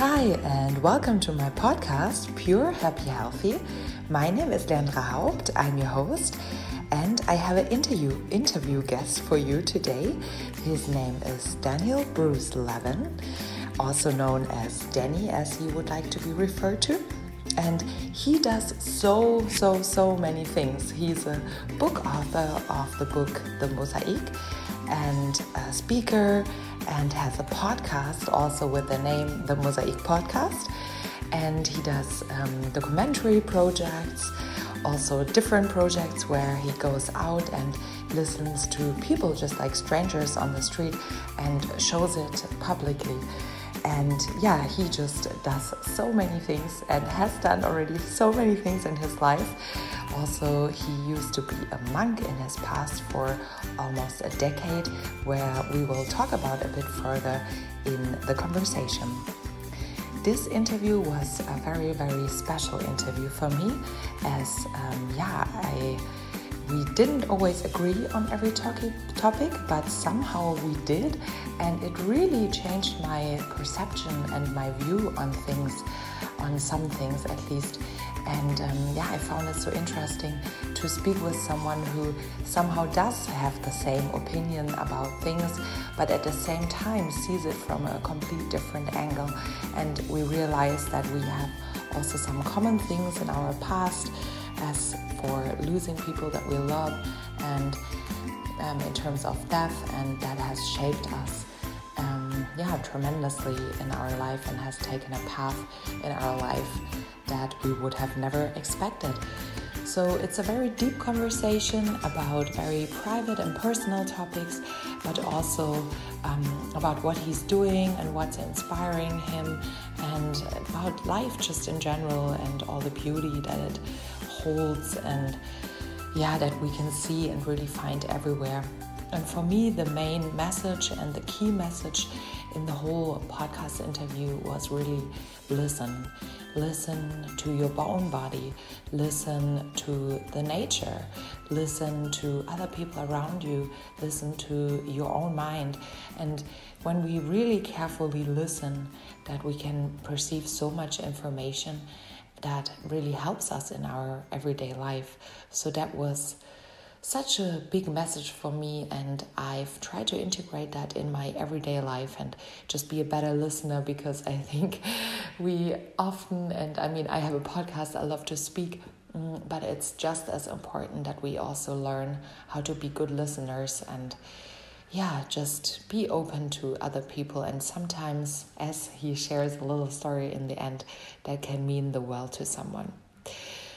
Hi, and welcome to my podcast, Pure Happy Healthy. My name is Leandra Haupt. I'm your host, and I have an interview interview guest for you today. His name is Daniel Bruce Levin, also known as Danny, as he would like to be referred to. And he does so, so, so many things. He's a book author of the book The Mosaic and a speaker and has a podcast also with the name The Mosaic Podcast. And he does um, documentary projects, also different projects where he goes out and listens to people just like strangers on the street and shows it publicly. And yeah, he just does so many things and has done already so many things in his life. Also, he used to be a monk in his past for almost a decade, where we will talk about a bit further in the conversation. This interview was a very, very special interview for me, as um, yeah, I we didn't always agree on every topic, but somehow we did, and it really changed my perception and my view on things, on some things at least. And um, yeah, I found it so interesting to speak with someone who somehow does have the same opinion about things, but at the same time sees it from a complete different angle. And we realize that we have also some common things in our past as for losing people that we love and um, in terms of death and that has shaped us um, yeah tremendously in our life and has taken a path in our life that we would have never expected. So it's a very deep conversation about very private and personal topics, but also um, about what he's doing and what's inspiring him, and about life just in general and all the beauty that it holds and yeah, that we can see and really find everywhere. And for me, the main message and the key message in the whole podcast interview was really listen. Listen to your own body, listen to the nature, listen to other people around you, listen to your own mind. And when we really carefully listen, that we can perceive so much information that really helps us in our everyday life. So that was such a big message for me, and I've tried to integrate that in my everyday life and just be a better listener because I think we often, and I mean, I have a podcast, I love to speak, mm, but it's just as important that we also learn how to be good listeners and yeah, just be open to other people. And sometimes, as he shares a little story in the end, that can mean the world to someone.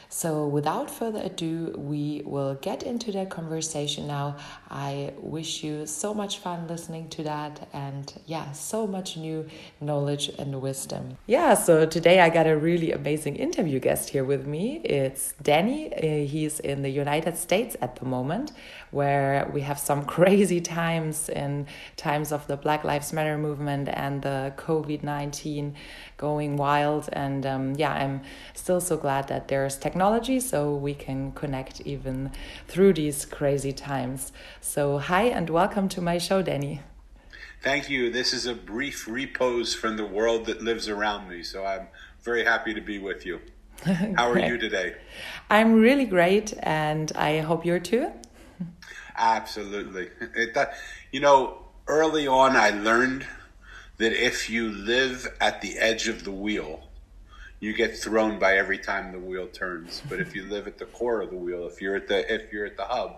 So, without further ado, we will get into that conversation now. I wish you so much fun listening to that and, yeah, so much new knowledge and wisdom. Yeah, so today I got a really amazing interview guest here with me. It's Danny. Uh, he's in the United States at the moment, where we have some crazy times in times of the Black Lives Matter movement and the COVID 19 going wild. And um, yeah, I'm still so glad that there's technology so we can connect even through these crazy times. So, hi and welcome to my show, Danny. Thank you. This is a brief repose from the world that lives around me. So, I'm very happy to be with you. How are you today? I'm really great, and I hope you're too. Absolutely. It, that, you know, early on, I learned that if you live at the edge of the wheel, you get thrown by every time the wheel turns. But if you live at the core of the wheel, if you're at the if you're at the hub,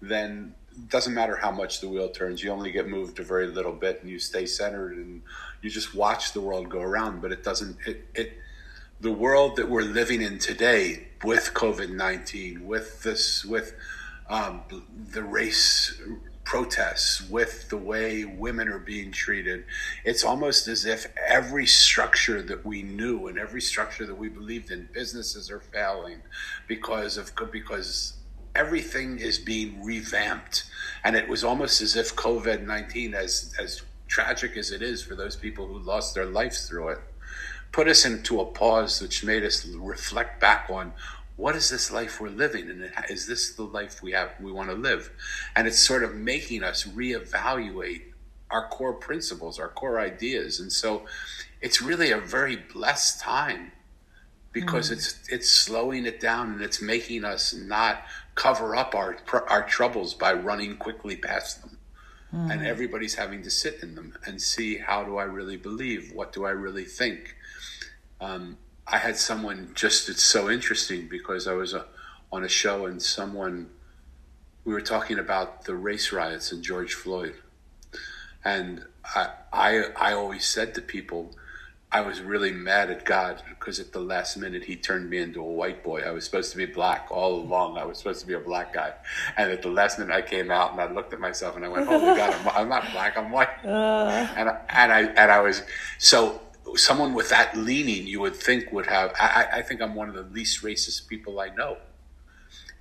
then it doesn't matter how much the wheel turns. You only get moved a very little bit, and you stay centered, and you just watch the world go around. But it doesn't. It it the world that we're living in today with COVID nineteen, with this, with um, the race protests with the way women are being treated. It's almost as if every structure that we knew and every structure that we believed in, businesses are failing because of because everything is being revamped. And it was almost as if COVID nineteen, as as tragic as it is for those people who lost their lives through it, put us into a pause which made us reflect back on what is this life we're living and is this the life we have we want to live and it's sort of making us reevaluate our core principles, our core ideas. And so it's really a very blessed time because mm. it's it's slowing it down and it's making us not cover up our our troubles by running quickly past them. Mm. And everybody's having to sit in them and see how do I really believe? What do I really think? Um, I had someone just, it's so interesting because I was a, uh, on a show and someone, we were talking about the race riots and George Floyd. And I, I, I always said to people, I was really mad at God because at the last minute he turned me into a white boy. I was supposed to be black all along. I was supposed to be a black guy, and at the last minute I came out and I looked at myself and I went, "Oh my God, I'm, I'm not black. I'm white." Uh. And I, and I and I was so someone with that leaning you would think would have. I, I think I'm one of the least racist people I know,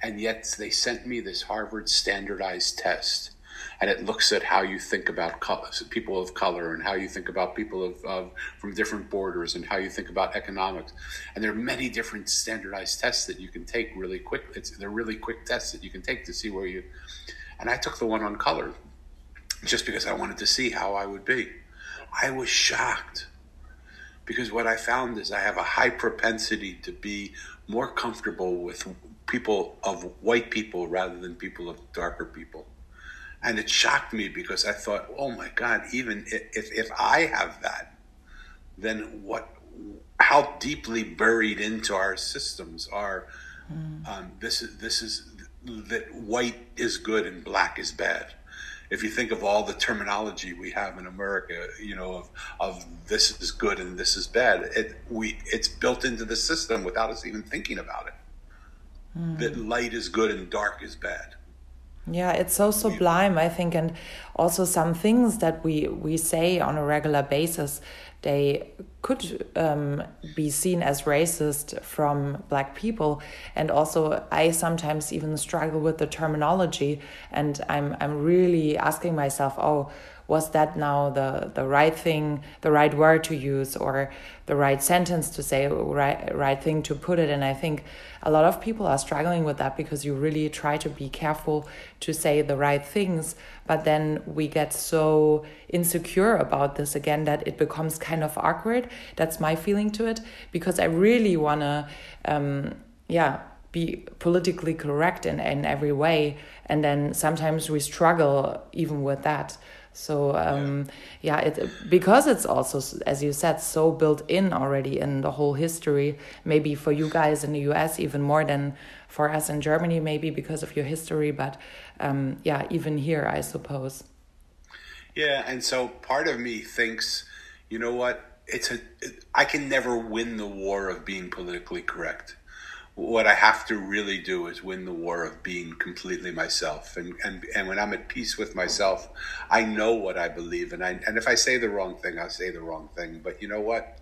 and yet they sent me this Harvard standardized test and it looks at how you think about colors, people of color and how you think about people of, of, from different borders and how you think about economics. And there are many different standardized tests that you can take really quick. It's, they're really quick tests that you can take to see where you. And I took the one on color just because I wanted to see how I would be. I was shocked because what I found is I have a high propensity to be more comfortable with people of white people rather than people of darker people and it shocked me because I thought, oh my God, even if, if I have that, then what, how deeply buried into our systems are, mm. um, this is, this is, that white is good and black is bad. If you think of all the terminology we have in America, you know, of, of this is good and this is bad, it, we, it's built into the system without us even thinking about it. Mm. That light is good and dark is bad yeah, it's so sublime, I think, and also some things that we we say on a regular basis, they could um, be seen as racist from black people, and also I sometimes even struggle with the terminology, and I'm I'm really asking myself, oh, was that now the the right thing the right word to use or the right sentence to say right right thing to put it? And i think a lot of people are struggling with that because you really try to be careful to say the right things but then we get so insecure about this again that it becomes kind of awkward. That's my feeling to it because i really want to um yeah be politically correct in, in every way. And then sometimes we struggle even with that so um, yeah, it because it's also as you said so built in already in the whole history. Maybe for you guys in the U.S. even more than for us in Germany, maybe because of your history. But um, yeah, even here, I suppose. Yeah, and so part of me thinks, you know what? It's a. It, I can never win the war of being politically correct what I have to really do is win the war of being completely myself. And, and, and when I'm at peace with myself, I know what I believe. And I, and if I say the wrong thing, I'll say the wrong thing. But you know what?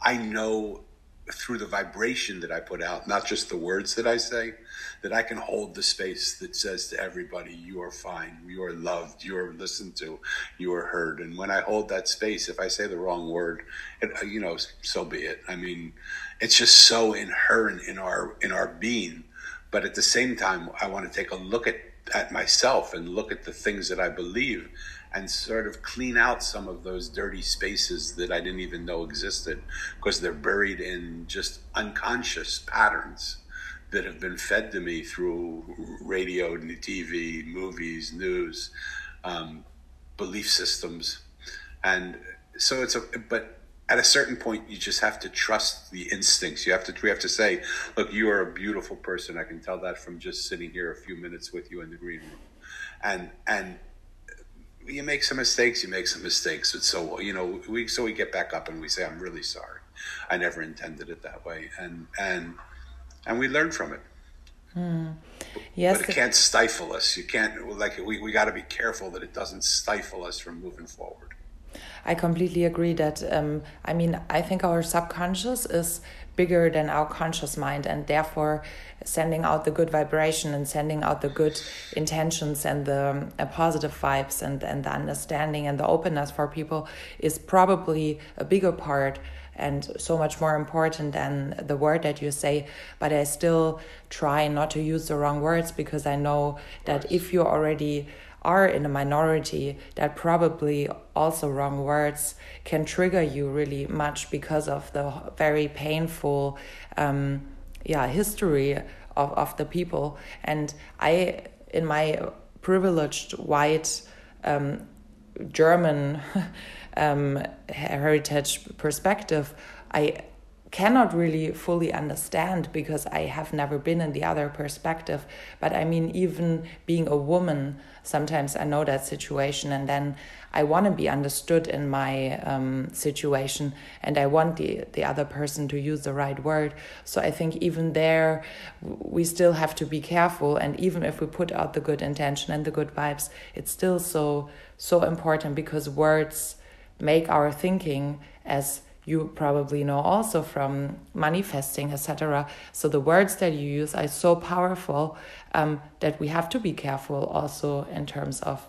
I know through the vibration that I put out, not just the words that I say, that I can hold the space that says to everybody, you are fine, you are loved, you are listened to, you are heard. And when I hold that space, if I say the wrong word, it, uh, you know, so be it. I mean, it's just so inherent in our in our being. But at the same time, I want to take a look at at myself and look at the things that I believe and sort of clean out some of those dirty spaces that I didn't even know existed because they're buried in just unconscious patterns that have been fed to me through radio, TV, movies, news, um, belief systems. And so it's a, but at a certain point, you just have to trust the instincts. You have to, we have to say, look, you are a beautiful person. I can tell that from just sitting here a few minutes with you in the green room. And, and, you make some mistakes, you make some mistakes. It's so you know, we so we get back up and we say, "I'm really sorry. I never intended it that way," and and and we learn from it. Hmm. Yes, but it can't stifle us. You can't like we we got to be careful that it doesn't stifle us from moving forward. I completely agree that um, I mean I think our subconscious is bigger than our conscious mind and therefore sending out the good vibration and sending out the good intentions and the uh, positive vibes and, and the understanding and the openness for people is probably a bigger part and so much more important than the word that you say but i still try not to use the wrong words because i know that if you already are in a minority that probably also wrong words can trigger you really much because of the very painful um, yeah history of, of the people. And i in my privileged white um, german um, heritage perspective i cannot really fully understand because I have never been in the other perspective. But I mean, even being a woman, sometimes I know that situation, and then I want to be understood in my um, situation, and I want the the other person to use the right word. So I think even there, we still have to be careful, and even if we put out the good intention and the good vibes, it's still so so important because words make our thinking as you probably know also from manifesting etc so the words that you use are so powerful um, that we have to be careful also in terms of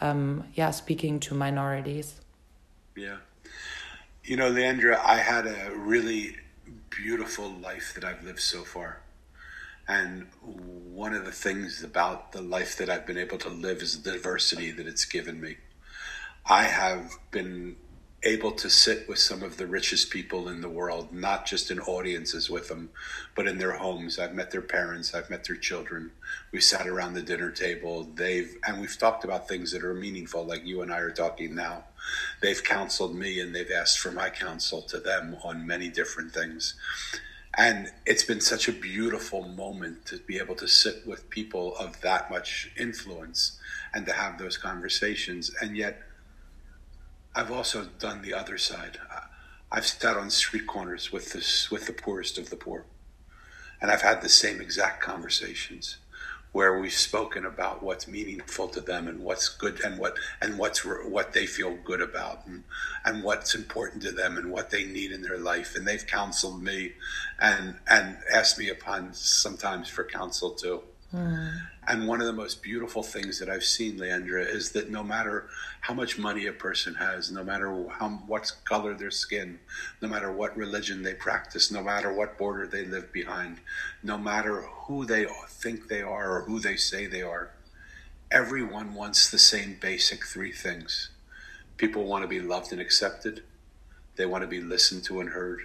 um, yeah speaking to minorities. Yeah. You know leandra i had a really beautiful life that i've lived so far. And one of the things about the life that i've been able to live is the diversity that it's given me i have been able to sit with some of the richest people in the world, not just in audiences with them, but in their homes. I've met their parents, I've met their children. We've sat around the dinner table. They've and we've talked about things that are meaningful, like you and I are talking now. They've counseled me and they've asked for my counsel to them on many different things. And it's been such a beautiful moment to be able to sit with people of that much influence and to have those conversations. And yet I've also done the other side. I've sat on street corners with this with the poorest of the poor, and I've had the same exact conversations where we've spoken about what's meaningful to them and what's good and what and what's what they feel good about and, and what's important to them and what they need in their life. And they've counseled me and and asked me upon sometimes for counsel too Mm. And one of the most beautiful things that I've seen, Leandra, is that no matter how much money a person has, no matter how what color their skin, no matter what religion they practice, no matter what border they live behind, no matter who they think they are or who they say they are, everyone wants the same basic three things. People want to be loved and accepted. They want to be listened to and heard.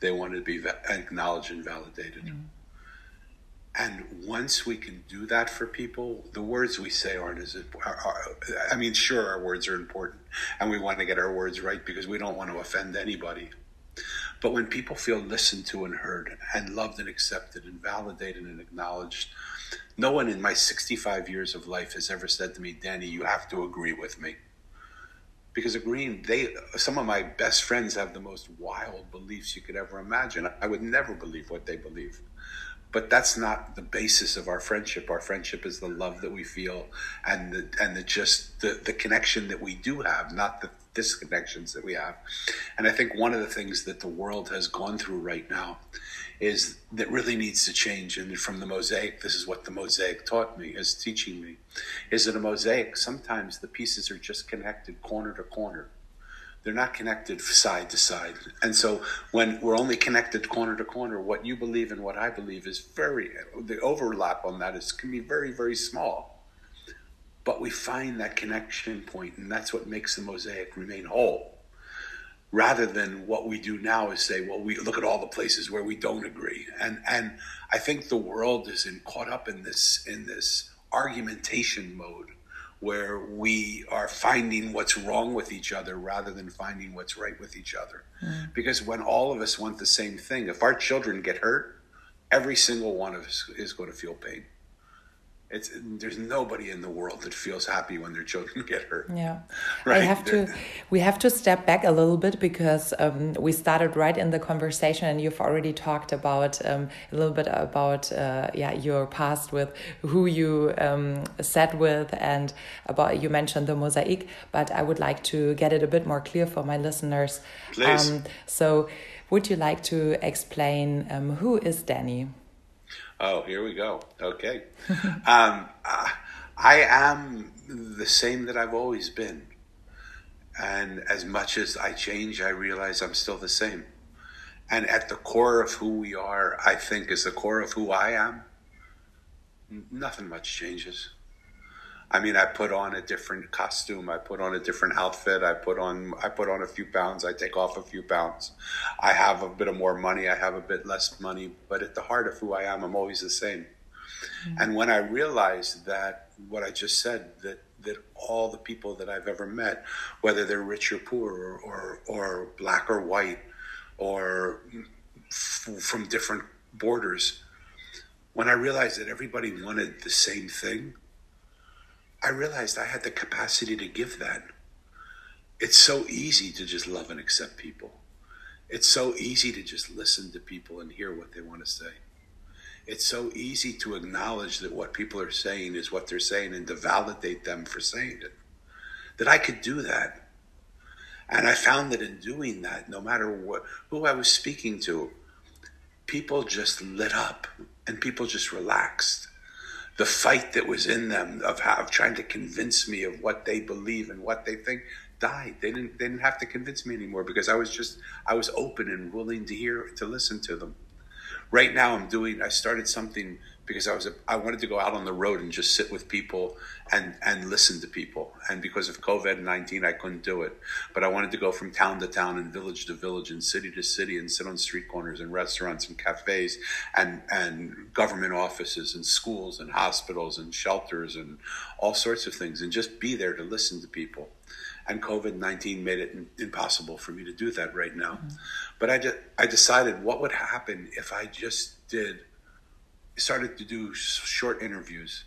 They want to be acknowledged and validated. Mm. And once we can do that for people, the words we say aren't as are, I mean, sure, our words are important, and we want to get our words right because we don't want to offend anybody. But when people feel listened to and heard, and loved and accepted, and validated and acknowledged, no one in my 65 years of life has ever said to me, "Danny, you have to agree with me." Because agreeing, they some of my best friends have the most wild beliefs you could ever imagine. I would never believe what they believe but that's not the basis of our friendship. Our friendship is the love that we feel and the and the just the, the connection that we do have, not the disconnections that we have. And I think one of the things that the world has gone through right now is that really needs to change. And from the mosaic, this is what the mosaic taught me, is teaching me, is that a mosaic, sometimes the pieces are just connected corner to corner they're not connected side to side. And so when we're only connected corner to corner, what you believe and what I believe is very, the overlap on that is can be very, very small. But we find that connection point, and that's what makes the mosaic remain whole. Rather than what we do now is say, well, we look at all the places where we don't agree. And and I think the world is in caught up in this in this argumentation mode where we are finding what's wrong with each other rather than finding what's right with each other. Mm. Because when all of us want the same thing, if our children get hurt, every single one of us is going to feel pain it's there's nobody in the world that feels happy when their children get hurt yeah right? i have to we have to step back a little bit because um, we started right in the conversation and you've already talked about um, a little bit about uh, yeah your past with who you um, sat with and about you mentioned the mosaic but i would like to get it a bit more clear for my listeners Please. Um, so would you like to explain um, who is danny Oh, here we go. Okay. um, I am the same that I've always been. And as much as I change, I realize I'm still the same. And at the core of who we are, I think, is the core of who I am. Nothing much changes. I mean, I put on a different costume. I put on a different outfit. I put on I put on a few pounds. I take off a few pounds. I have a bit of more money. I have a bit less money. But at the heart of who I am, I'm always the same. Mm-hmm. And when I realized that what I just said that that all the people that I've ever met, whether they're rich or poor, or or, or black or white, or f- from different borders, when I realized that everybody wanted the same thing I realized I had the capacity to give that. It's so easy to just love and accept people. It's so easy to just listen to people and hear what they want to say. It's so easy to acknowledge that what people are saying is what they're saying and to validate them for saying it. That I could do that. And I found that in doing that, no matter what, who I was speaking to, people just lit up and people just relaxed the fight that was in them of how trying to convince me of what they believe and what they think died. They didn't they didn't have to convince me anymore because I was just I was open and willing to hear to listen to them. Right now I'm doing I started something because I was a, I wanted to go out on the road and just sit with people and and listen to people. And because of COVID nineteen, I couldn't do it. But I wanted to go from town to town and village to village and city to city and sit on street corners and restaurants and cafes and and government offices and schools and hospitals and shelters and all sorts of things and just be there to listen to people. And COVID nineteen made it impossible for me to do that right now. Mm-hmm. But I de- I decided what would happen if I just did started to do short interviews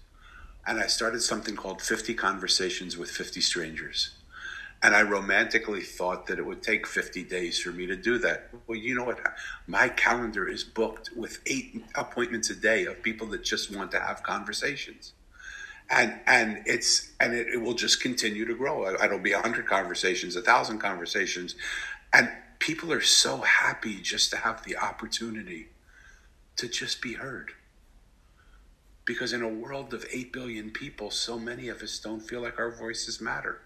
and I started something called 50 Conversations with 50 Strangers. And I romantically thought that it would take 50 days for me to do that. Well, you know what? My calendar is booked with eight appointments a day of people that just want to have conversations. And, and it's and it, it will just continue to grow. It'll be hundred conversations, a thousand conversations, and people are so happy just to have the opportunity to just be heard because in a world of 8 billion people, so many of us don't feel like our voices matter.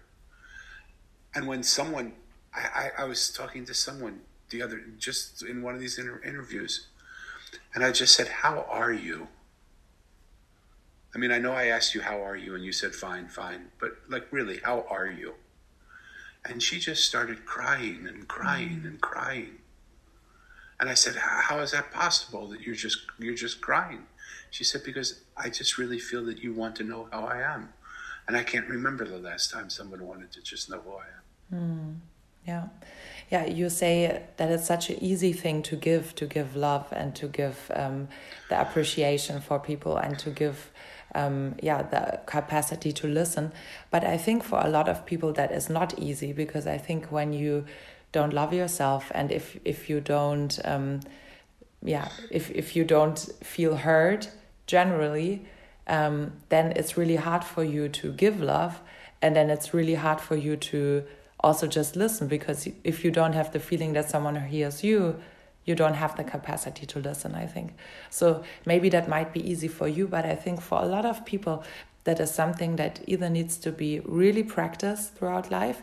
And when someone, I, I, I was talking to someone the other, just in one of these inter- interviews, and I just said, How are you? I mean, I know I asked you, How are you? And you said, Fine, fine. But, like, really, how are you? And she just started crying and crying and crying. And I said, How is that possible that you're just, you're just crying? She said, Because I just really feel that you want to know how I am. And I can't remember the last time someone wanted to just know who I am. Mm, yeah. Yeah, you say that it's such an easy thing to give, to give love and to give um, the appreciation for people and to give, um, yeah, the capacity to listen. But I think for a lot of people that is not easy because I think when you don't love yourself and if if you don't, um, yeah, if if you don't feel heard, generally, um, then it's really hard for you to give love. And then it's really hard for you to also just listen because if you don't have the feeling that someone hears you, you don't have the capacity to listen, I think. So maybe that might be easy for you, but I think for a lot of people, that is something that either needs to be really practiced throughout life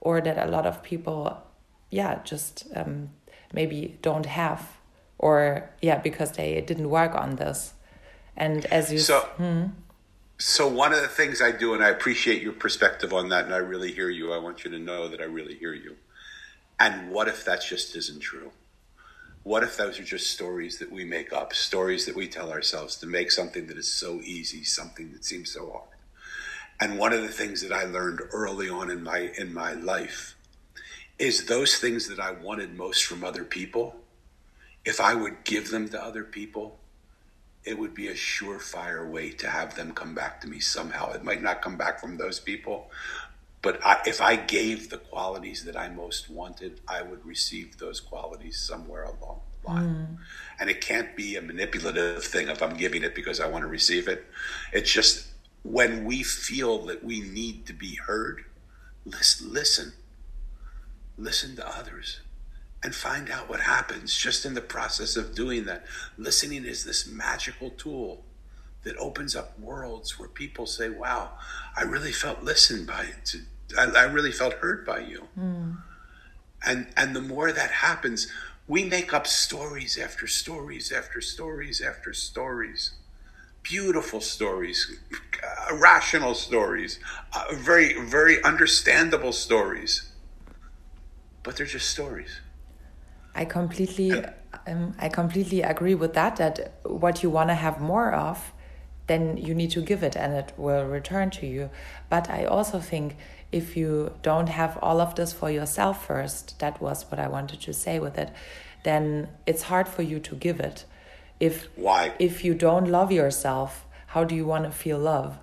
or that a lot of people, yeah, just um, maybe don't have or, yeah, because they didn't work on this. And as you so, hmm? so one of the things I do, and I appreciate your perspective on that, and I really hear you. I want you to know that I really hear you. And what if that just isn't true? What if those are just stories that we make up, stories that we tell ourselves to make something that is so easy, something that seems so hard? And one of the things that I learned early on in my in my life is those things that I wanted most from other people, if I would give them to other people, it would be a surefire way to have them come back to me somehow. It might not come back from those people, but I, if I gave the qualities that I most wanted, I would receive those qualities somewhere along the line. Mm. And it can't be a manipulative thing if I'm giving it because I want to receive it. It's just when we feel that we need to be heard, listen, listen, listen to others and find out what happens just in the process of doing that. Listening is this magical tool that opens up worlds where people say, "Wow, I really felt listened by. To, I, I really felt heard by you." Mm. And and the more that happens, we make up stories after stories after stories after stories. beautiful stories, uh, rational stories, uh, very, very understandable stories. But they're just stories. I completely, um, I completely agree with that. That what you want to have more of, then you need to give it, and it will return to you. But I also think if you don't have all of this for yourself first, that was what I wanted to say with it. Then it's hard for you to give it. If why? If you don't love yourself, how do you want to feel love?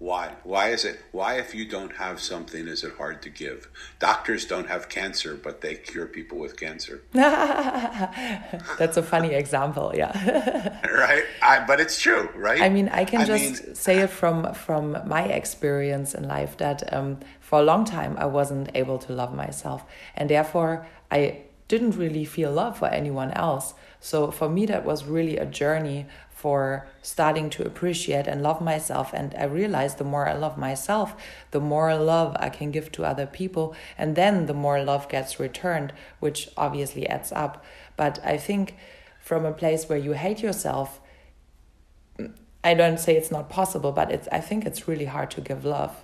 Why? Why is it? Why, if you don't have something, is it hard to give? Doctors don't have cancer, but they cure people with cancer. That's a funny example, yeah. right, I, but it's true, right? I mean, I can I just mean, say it from from my experience in life that um, for a long time I wasn't able to love myself, and therefore I didn't really feel love for anyone else. So for me, that was really a journey for starting to appreciate and love myself. And I realized the more I love myself, the more love I can give to other people. And then the more love gets returned, which obviously adds up. But I think from a place where you hate yourself, I don't say it's not possible, but it's, I think it's really hard to give love.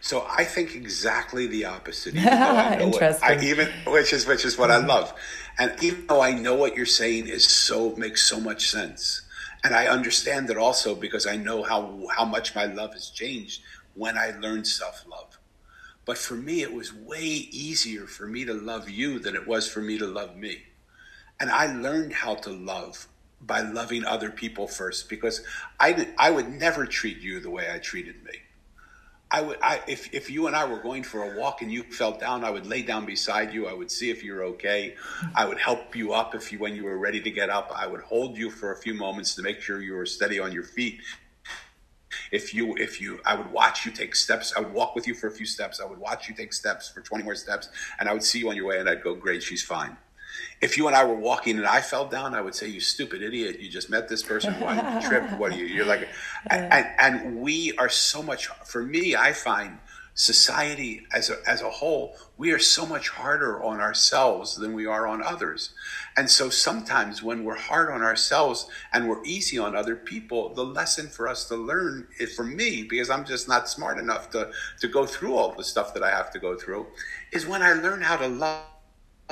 So I think exactly the opposite. Interesting. I even which is which is what mm-hmm. I love, and even though I know what you're saying is so makes so much sense, and I understand it also because I know how how much my love has changed when I learned self love. But for me, it was way easier for me to love you than it was for me to love me. And I learned how to love by loving other people first because I, I would never treat you the way I treated me. I would, I, if, if you and I were going for a walk and you fell down, I would lay down beside you. I would see if you're okay. I would help you up if you, when you were ready to get up. I would hold you for a few moments to make sure you were steady on your feet. If you, if you, I would watch you take steps. I would walk with you for a few steps. I would watch you take steps for 20 more steps and I would see you on your way and I'd go, great, she's fine if you and I were walking and I fell down, I would say, "You stupid idiot! You just met this person. Why you tripped? What are you? You're like," and, and we are so much. For me, I find society as a, as a whole, we are so much harder on ourselves than we are on others. And so sometimes when we're hard on ourselves and we're easy on other people, the lesson for us to learn is for me, because I'm just not smart enough to, to go through all the stuff that I have to go through, is when I learn how to love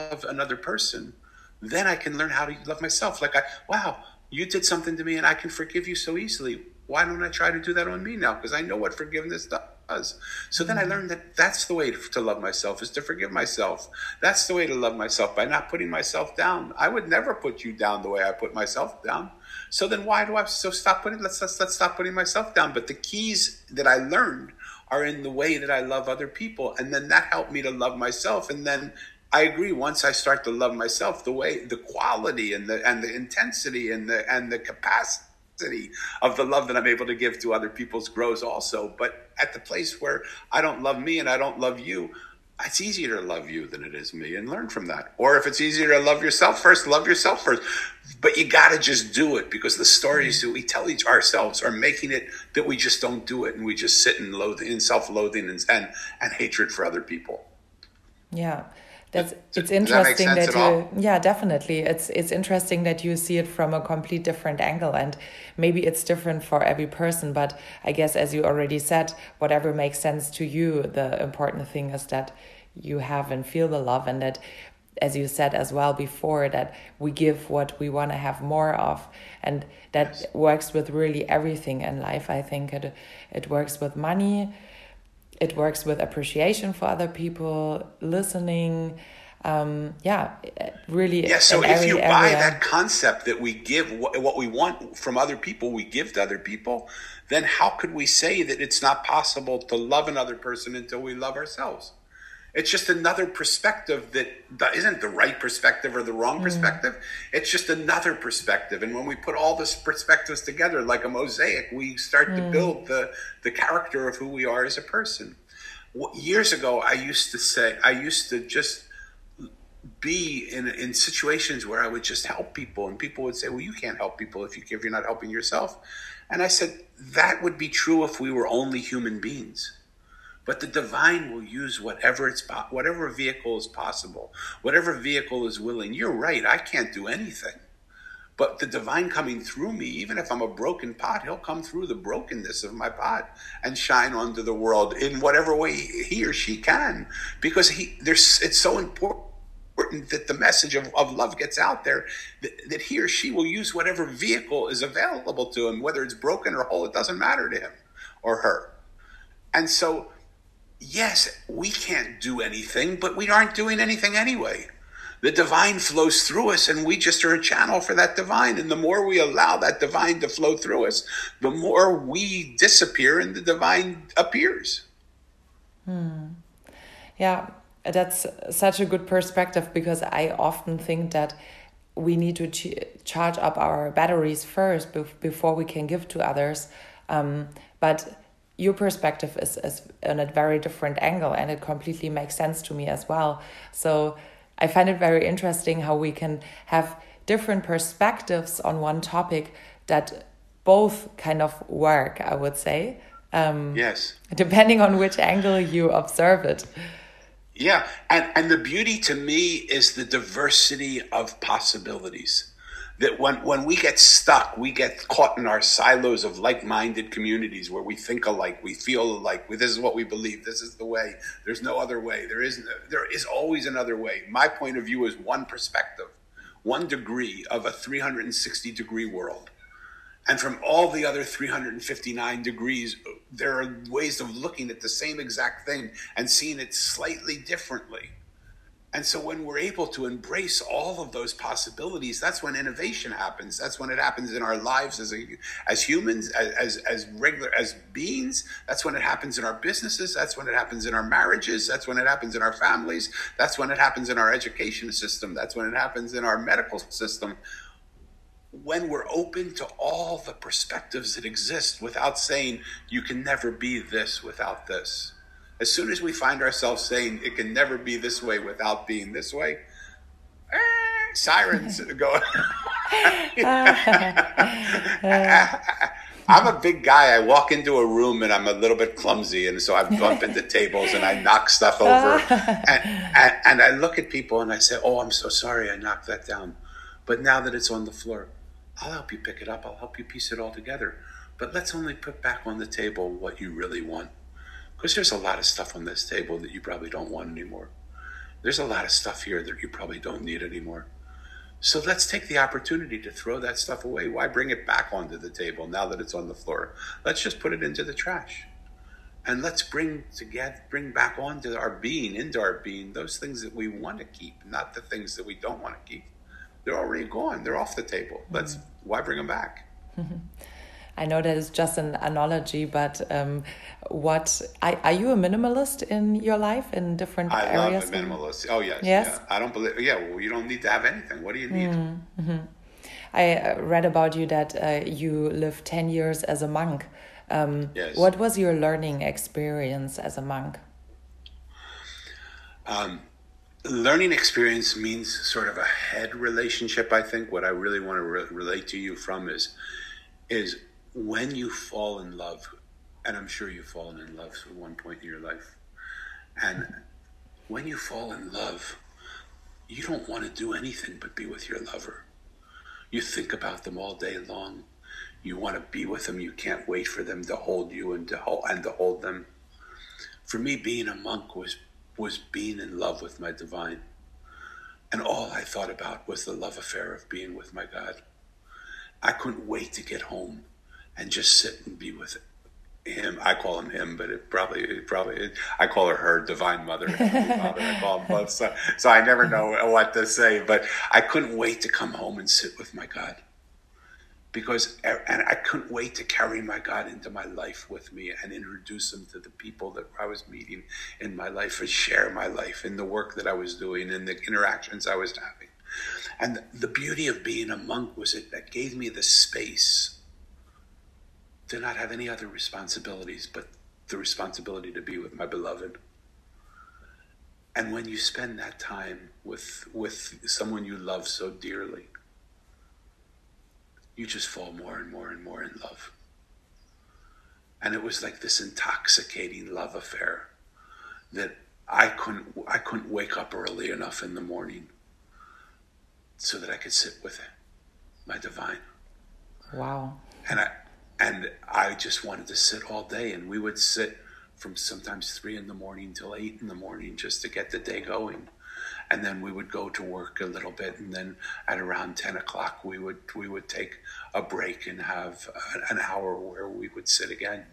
love another person, then I can learn how to love myself. Like, I, wow, you did something to me and I can forgive you so easily. Why don't I try to do that on me now? Because I know what forgiveness does. So then I mm-hmm. learned that that's the way to love myself is to forgive myself. That's the way to love myself by not putting myself down. I would never put you down the way I put myself down. So then why do I so stop putting let's let's, let's stop putting myself down. But the keys that I learned are in the way that I love other people. And then that helped me to love myself. And then I agree. Once I start to love myself, the way, the quality, and the and the intensity, and the and the capacity of the love that I'm able to give to other people's grows also. But at the place where I don't love me and I don't love you, it's easier to love you than it is me, and learn from that. Or if it's easier to love yourself first, love yourself first. But you got to just do it because the stories that we tell each ourselves are making it that we just don't do it, and we just sit in loathing, in self-loathing, and and, and hatred for other people. Yeah that's it's interesting that, that you yeah definitely. It's it's interesting that you see it from a complete different angle and maybe it's different for every person but i guess as you already said whatever makes sense to you the important thing is that you have and feel the love and that as you said as well before that we give what we want to have more of and that yes. works with really everything in life. I think it it works with money it works with appreciation for other people, listening. Um, yeah, really. Yeah. So if you buy area. that concept that we give what we want from other people, we give to other people, then how could we say that it's not possible to love another person until we love ourselves? It's just another perspective that, isn't the right perspective or the wrong mm. perspective. It's just another perspective. And when we put all these perspectives together like a mosaic, we start mm. to build the, the character of who we are as a person. Years ago, I used to say, I used to just be in, in situations where I would just help people. And people would say, well, you can't help people if, you, if you're not helping yourself. And I said, that would be true if we were only human beings but the divine will use whatever it's whatever vehicle is possible, whatever vehicle is willing. You're right. I can't do anything, but the divine coming through me, even if I'm a broken pot, he'll come through the brokenness of my pot and shine onto the world in whatever way he or she can, because he there's it's so important that the message of, of love gets out there that, that he or she will use whatever vehicle is available to him whether it's broken or whole it doesn't matter to him or her and so yes we can't do anything but we aren't doing anything anyway the divine flows through us and we just are a channel for that divine and the more we allow that divine to flow through us the more we disappear and the divine appears hmm. yeah that's such a good perspective because I often think that we need to ch charge up our batteries first before we can give to others. Um, but your perspective is, is in a very different angle and it completely makes sense to me as well. So I find it very interesting how we can have different perspectives on one topic that both kind of work, I would say. Um, yes. Depending on which angle you observe it. Yeah, and and the beauty to me is the diversity of possibilities. That when when we get stuck, we get caught in our silos of like-minded communities where we think alike, we feel alike. This is what we believe. This is the way. There's no other way. There is there is always another way. My point of view is one perspective, one degree of a 360 degree world and from all the other 359 degrees, there are ways of looking at the same exact thing and seeing it slightly differently. And so when we're able to embrace all of those possibilities, that's when innovation happens. That's when it happens in our lives as a, as humans, as, as regular as beings. That's when it happens in our businesses. That's when it happens in our marriages. That's when it happens in our families. That's when it happens in our education system. That's when it happens in our medical system when we're open to all the perspectives that exist without saying, you can never be this without this. As soon as we find ourselves saying, it can never be this way without being this way, eh, sirens going. I'm a big guy. I walk into a room and I'm a little bit clumsy, and so I bump into tables and I knock stuff over. and, and, and I look at people and I say, "Oh, I'm so sorry, I knocked that down." But now that it's on the floor, I'll help you pick it up. I'll help you piece it all together. But let's only put back on the table what you really want. Because there's a lot of stuff on this table that you probably don't want anymore. There's a lot of stuff here that you probably don't need anymore. So let's take the opportunity to throw that stuff away. Why bring it back onto the table now that it's on the floor? Let's just put it into the trash. And let's bring together, bring back onto our being, into our being, those things that we want to keep, not the things that we don't want to keep they're already gone. They're off the table. Let's mm. why bring them back? I know that is just an analogy, but um, what are, are, you a minimalist in your life in different I areas? I love a minimalist. Oh yes, yes. Yeah. I don't believe. Yeah, well, you don't need to have anything. What do you need? Mm -hmm. I uh, read about you that uh, you lived ten years as a monk. Um, yes. What was your learning experience as a monk? Um, learning experience means sort of a head relationship i think what i really want to re- relate to you from is is when you fall in love and i'm sure you've fallen in love at one point in your life and when you fall in love you don't want to do anything but be with your lover. You think about them all day long. You want to be with them. You can't wait for them to hold you and to hold, and to hold them. For me being a monk was was being in love with my divine. And all I thought about was the love affair of being with my God. I couldn't wait to get home and just sit and be with him. I call him him, but it probably, it probably, it, I call her her divine mother. Father, I call them both. So, so I never know what to say, but I couldn't wait to come home and sit with my God because and I couldn't wait to carry my God into my life with me and introduce him to the people that I was meeting in my life and share my life in the work that I was doing and the interactions I was having. And the beauty of being a monk was it that gave me the space to not have any other responsibilities but the responsibility to be with my beloved. And when you spend that time with with someone you love so dearly, you just fall more and more and more in love. And it was like this intoxicating love affair that I couldn't I couldn't wake up early enough in the morning so that I could sit with it, my divine. Wow. And I and I just wanted to sit all day and we would sit from sometimes three in the morning till eight in the morning just to get the day going. And then we would go to work a little bit, and then at around ten o'clock we would we would take a break and have an hour where we would sit again,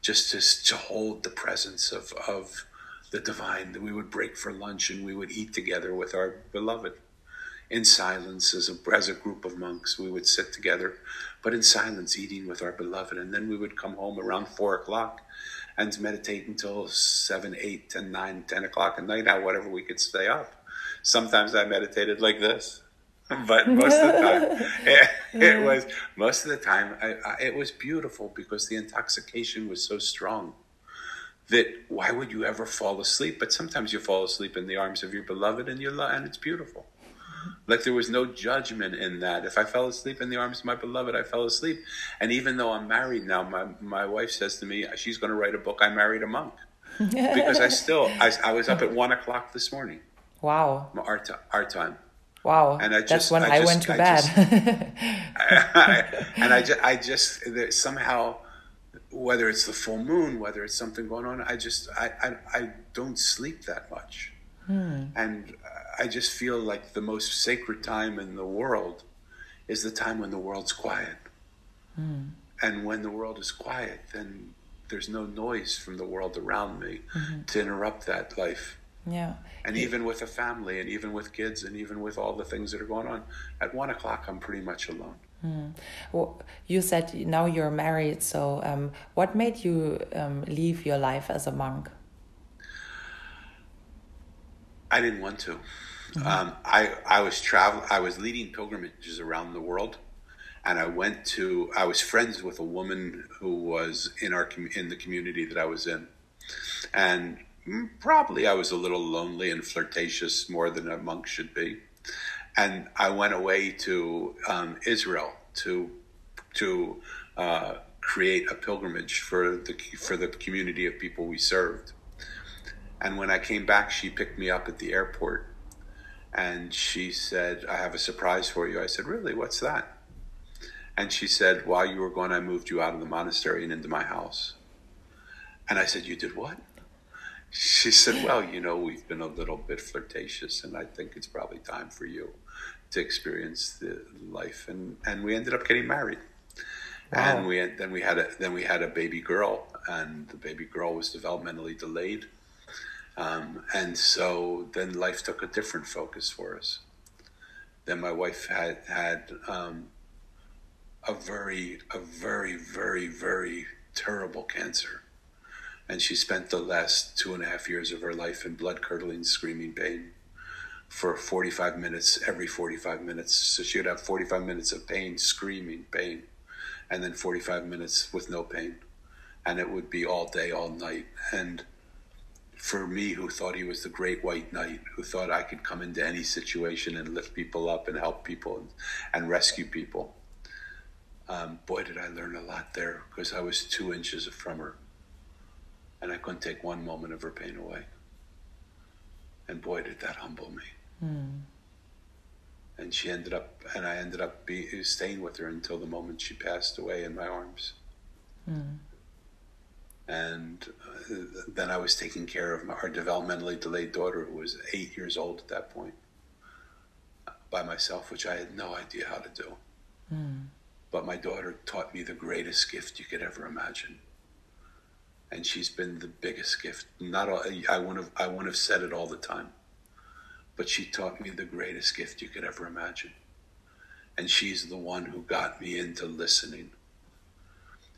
just to to hold the presence of of the divine. We would break for lunch and we would eat together with our beloved in silence as a, as a group of monks. We would sit together, but in silence, eating with our beloved. And then we would come home around four o'clock and meditate until seven, eight, ten, nine, ten o'clock at night, now whatever we could stay up. Sometimes I meditated like this, but most of the time, it, it was most of the time I, I, it was beautiful because the intoxication was so strong that why would you ever fall asleep? But sometimes you fall asleep in the arms of your beloved, and you and it's beautiful. Like there was no judgment in that. If I fell asleep in the arms of my beloved, I fell asleep. And even though I'm married now, my, my wife says to me, she's going to write a book, I Married a Monk. because I still, I, I was up at one o'clock this morning. Wow. Our, our time. Wow. And I just, That's when I, just, went to I bed. Just, I, and I just, I just somehow, whether it's the full moon, whether it's something going on, I just, I, I, I don't sleep that much. Hmm. And I just feel like the most sacred time in the world is the time when the world's quiet. Mm. And when the world is quiet, then there's no noise from the world around me mm-hmm. to interrupt that life. Yeah. And even with a family, and even with kids, and even with all the things that are going on, at one o'clock, I'm pretty much alone. Mm. Well, you said now you're married, so um, what made you um, leave your life as a monk? I didn't want to. Mm-hmm. Um, I I was travel. I was leading pilgrimages around the world, and I went to. I was friends with a woman who was in our in the community that I was in, and probably I was a little lonely and flirtatious more than a monk should be, and I went away to um, Israel to to uh, create a pilgrimage for the for the community of people we served and when I came back, she picked me up at the airport and she said, I have a surprise for you. I said, Really? What's that? And she said, While you were gone, I moved you out of the monastery and into my house. And I said, You did what? She said, Well, you know, we've been a little bit flirtatious, and I think it's probably time for you to experience the life. And, and we ended up getting married. Wow. And we had, then we had a then we had a baby girl, and the baby girl was developmentally delayed um, and so then life took a different focus for us. Then my wife had had um, a very, a very, very, very terrible cancer. And she spent the last two and a half years of her life in blood curdling, screaming pain for 45 minutes, every 45 minutes. So she would have 45 minutes of pain, screaming pain, and then 45 minutes with no pain. And it would be all day, all night. And for me who thought he was the great white knight, who thought I could come into any situation and lift people up and help people and, and rescue people. Um, boy, did I learn a lot there because I was two inches from her. And I couldn't take one moment of her pain away. And boy, did that humble me. Mm. And she ended up, and I ended up be, staying with her until the moment she passed away in my arms. Mm and uh, then I was taking care of my, our developmentally delayed daughter, who was eight years old at that point, by myself, which I had no idea how to do. Mm. But my daughter taught me the greatest gift you could ever imagine, and she's been the biggest gift. Not all, I wouldn't have I wouldn't have said it all the time, but she taught me the greatest gift you could ever imagine, and she's the one who got me into listening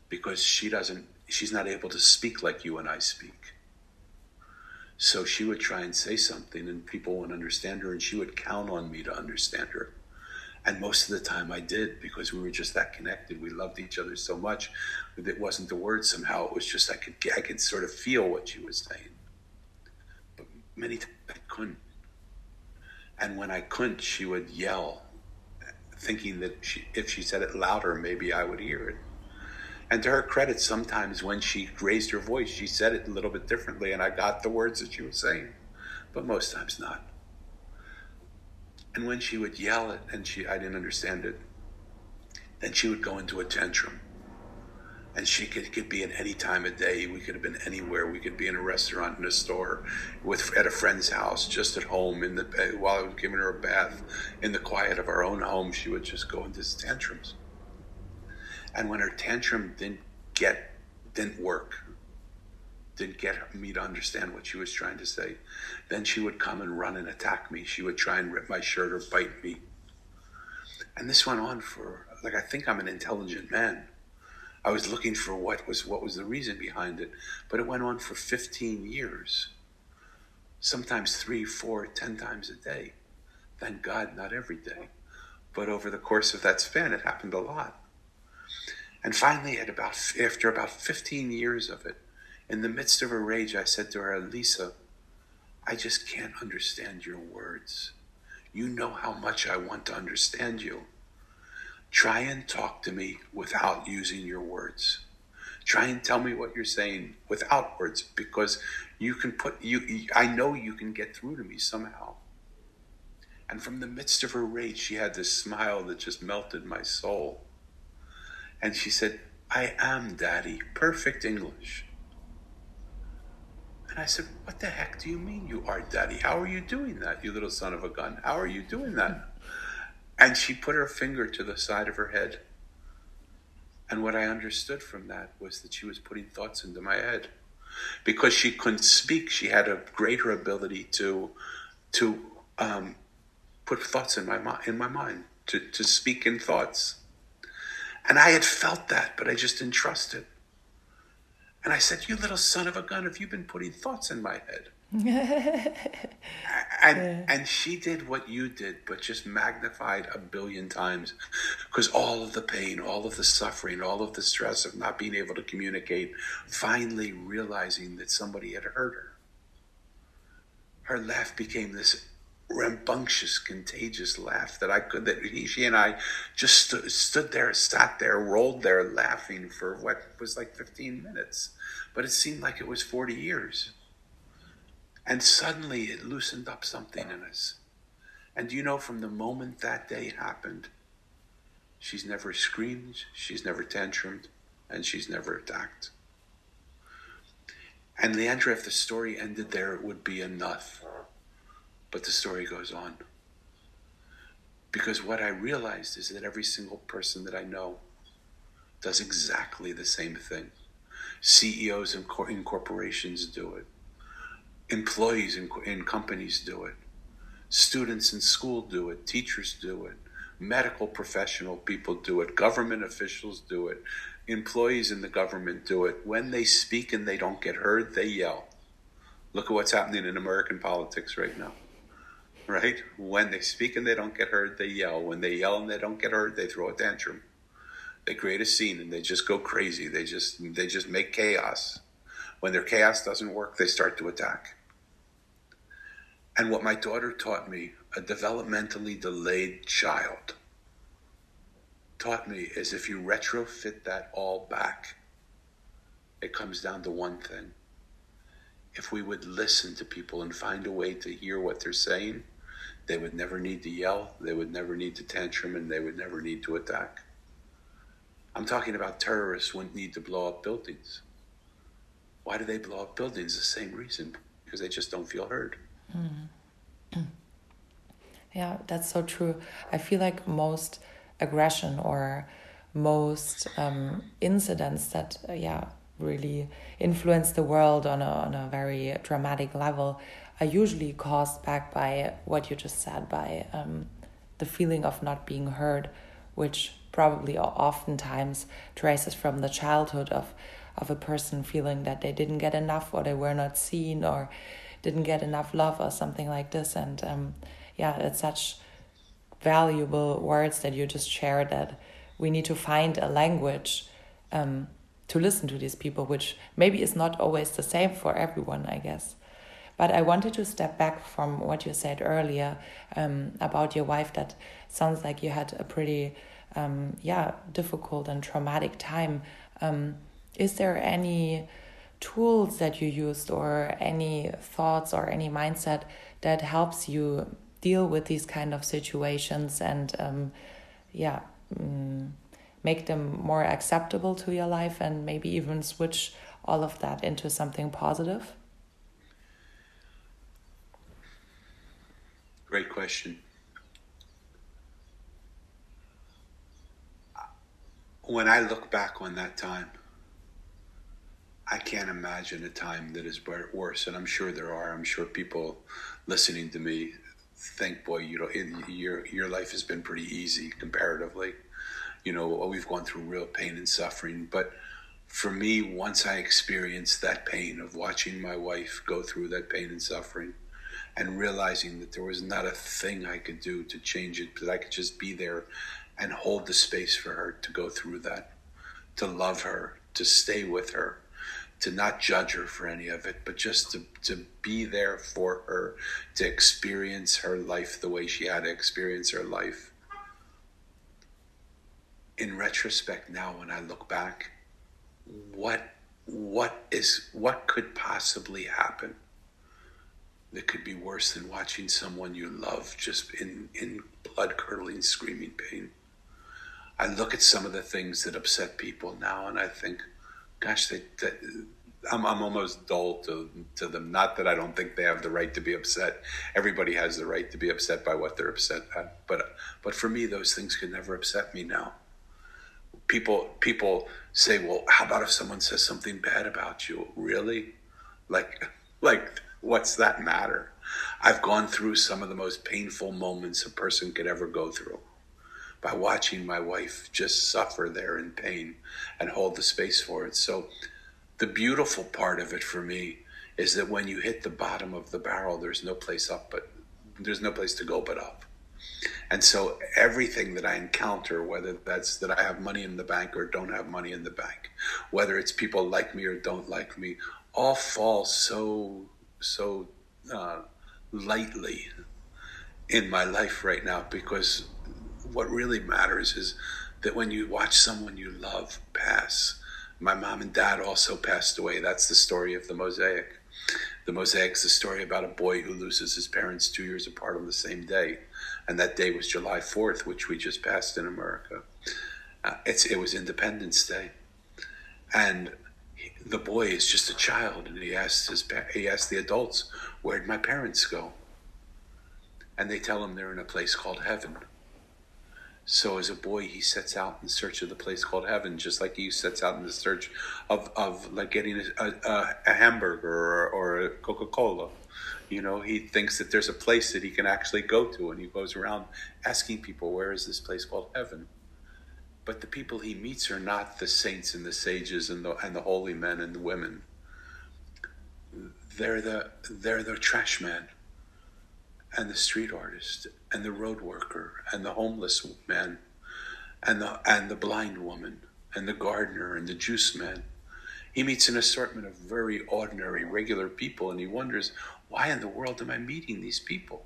because she doesn't she's not able to speak like you and I speak. So she would try and say something and people wouldn't understand her and she would count on me to understand her. And most of the time I did because we were just that connected. We loved each other so much. That it wasn't the word somehow. It was just I could I could sort of feel what she was saying. But many times I couldn't. And when I couldn't, she would yell, thinking that she, if she said it louder, maybe I would hear it. And to her credit, sometimes when she raised her voice, she said it a little bit differently, and I got the words that she was saying, but most times not. And when she would yell it, and she, I didn't understand it, then she would go into a tantrum. And she could, could be at any time of day. We could have been anywhere. We could be in a restaurant, in a store, with at a friend's house, just at home, in the while I was giving her a bath, in the quiet of our own home. She would just go into tantrums. And when her tantrum didn't get, didn't work, didn't get me to understand what she was trying to say, then she would come and run and attack me. She would try and rip my shirt or bite me. And this went on for like I think I'm an intelligent man. I was looking for what was what was the reason behind it, but it went on for 15 years. Sometimes three, four, ten times a day. Thank God, not every day, but over the course of that span, it happened a lot. And finally, at about after about 15 years of it, in the midst of a rage, I said to her, Lisa, I just can't understand your words. You know how much I want to understand you. Try and talk to me without using your words. Try and tell me what you're saying without words because you can put you I know you can get through to me somehow. And from the midst of her rage, she had this smile that just melted my soul. And she said, I am daddy, perfect English. And I said, What the heck do you mean you are daddy? How are you doing that, you little son of a gun? How are you doing that? And she put her finger to the side of her head. And what I understood from that was that she was putting thoughts into my head. Because she couldn't speak, she had a greater ability to to um, put thoughts in my in my mind, to, to speak in thoughts. And I had felt that, but I just didn't trust it. And I said, You little son of a gun, have you been putting thoughts in my head? and yeah. and she did what you did, but just magnified a billion times, because all of the pain, all of the suffering, all of the stress of not being able to communicate, finally realizing that somebody had hurt her. Her laugh became this rambunctious, contagious laugh that I could, that he, she and I just st- stood there, sat there, rolled there laughing for what was like 15 minutes. But it seemed like it was 40 years. And suddenly it loosened up something in us. And you know, from the moment that day happened, she's never screamed, she's never tantrumed, and she's never attacked. And Leandra, if the story ended there, it would be enough. But the story goes on. Because what I realized is that every single person that I know does exactly the same thing. CEOs in, in corporations do it. Employees in, in companies do it. Students in school do it. Teachers do it. Medical professional people do it. Government officials do it. Employees in the government do it. When they speak and they don't get heard, they yell. Look at what's happening in American politics right now right? When they speak and they don't get heard, they yell. When they yell and they don't get heard, they throw a tantrum. They create a scene and they just go crazy. They just they just make chaos. When their chaos doesn't work, they start to attack. And what my daughter taught me, a developmentally delayed child, taught me is if you retrofit that all back, it comes down to one thing. If we would listen to people and find a way to hear what they're saying, they would never need to yell, they would never need to tantrum, and they would never need to attack. I'm talking about terrorists wouldn't need to blow up buildings. Why do they blow up buildings? The same reason because they just don't feel heard. Mm. Yeah, that's so true. I feel like most aggression or most um, incidents that, uh, yeah, really influence the world on a, on a very dramatic level are usually caused back by what you just said, by um, the feeling of not being heard, which probably oftentimes traces from the childhood of of a person feeling that they didn't get enough or they were not seen or didn't get enough love or something like this. And um, yeah it's such valuable words that you just shared that we need to find a language um, to listen to these people which maybe is not always the same for everyone i guess but I wanted to step back from what you said earlier um, about your wife. That sounds like you had a pretty, um, yeah, difficult and traumatic time. Um, is there any tools that you used, or any thoughts, or any mindset that helps you deal with these kind of situations and, um, yeah, mm, make them more acceptable to your life and maybe even switch all of that into something positive? Great question. When I look back on that time, I can't imagine a time that is worse, and I'm sure there are. I'm sure people listening to me think, "Boy, you know, your your life has been pretty easy comparatively." You know, we've gone through real pain and suffering, but for me, once I experienced that pain of watching my wife go through that pain and suffering, and realizing that there was not a thing I could do to change it, but I could just be there and hold the space for her to go through that, to love her, to stay with her, to not judge her for any of it, but just to, to be there for her, to experience her life the way she had to experience her life. In retrospect, now when I look back, what what is what could possibly happen that could be worse than watching someone you love just in, in blood curdling, screaming pain? I look at some of the things that upset people now and I think, gosh, they, they, I'm, I'm almost dull to, to them. Not that I don't think they have the right to be upset. Everybody has the right to be upset by what they're upset at. But, but for me, those things could never upset me now. People, people say, well, how about if someone says something bad about you? Really? Like, like, what's that matter? I've gone through some of the most painful moments a person could ever go through by watching my wife just suffer there in pain and hold the space for it. So, the beautiful part of it for me is that when you hit the bottom of the barrel, there's no place up, but there's no place to go but up. And so everything that I encounter, whether that's that I have money in the bank or don't have money in the bank, whether it's people like me or don't like me, all falls so so uh, lightly in my life right now because what really matters is that when you watch someone you love pass, my mom and dad also passed away. That's the story of the mosaic. The mosaic's the story about a boy who loses his parents two years apart on the same day, and that day was July 4th, which we just passed in America. Uh, it's it was Independence Day, and the boy is just a child, and he asks his he asks the adults, "Where'd my parents go?" And they tell him they're in a place called heaven. So as a boy, he sets out in search of the place called heaven, just like he sets out in the search of, of like getting a, a, a hamburger or, or a Coca Cola. You know, he thinks that there's a place that he can actually go to, and he goes around asking people, "Where is this place called heaven?" But the people he meets are not the saints and the sages and the and the holy men and the women. They're the they're the trash man and the street artist and the road worker and the homeless man and the and the blind woman and the gardener and the juice man. He meets an assortment of very ordinary, regular people, and he wonders, why in the world am I meeting these people?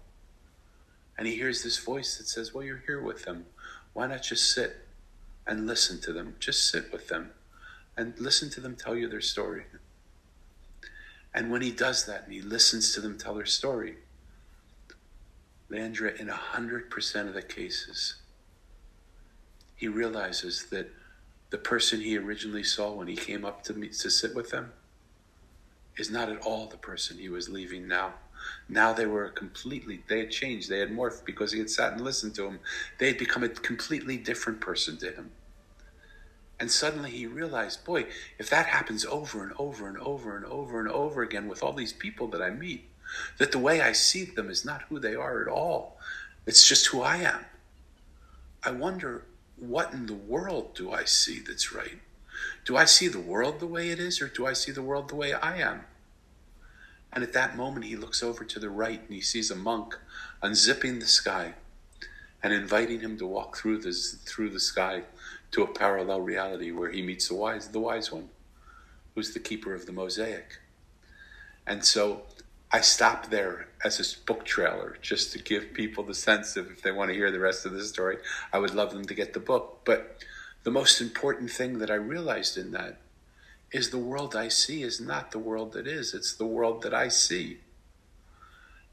And he hears this voice that says, Well, you're here with them. Why not just sit and listen to them? Just sit with them and listen to them tell you their story. And when he does that and he listens to them tell their story, Leandra, in 100% of the cases, he realizes that the person he originally saw when he came up to meet to sit with them is not at all the person he was leaving now. Now they were completely, they had changed, they had morphed because he had sat and listened to him. They had become a completely different person to him. And suddenly he realized, boy, if that happens over and over and over and over and over again with all these people that I meet, that the way I see them is not who they are at all. It's just who I am. I wonder what in the world do I see that's right? Do I see the world the way it is, or do I see the world the way I am? And at that moment, he looks over to the right and he sees a monk unzipping the sky and inviting him to walk through the, through the sky to a parallel reality where he meets the wise, the wise one, who's the keeper of the mosaic. And so I stop there as a book trailer just to give people the sense of if they want to hear the rest of the story, I would love them to get the book. But the most important thing that I realized in that is the world I see is not the world that is, it's the world that I see.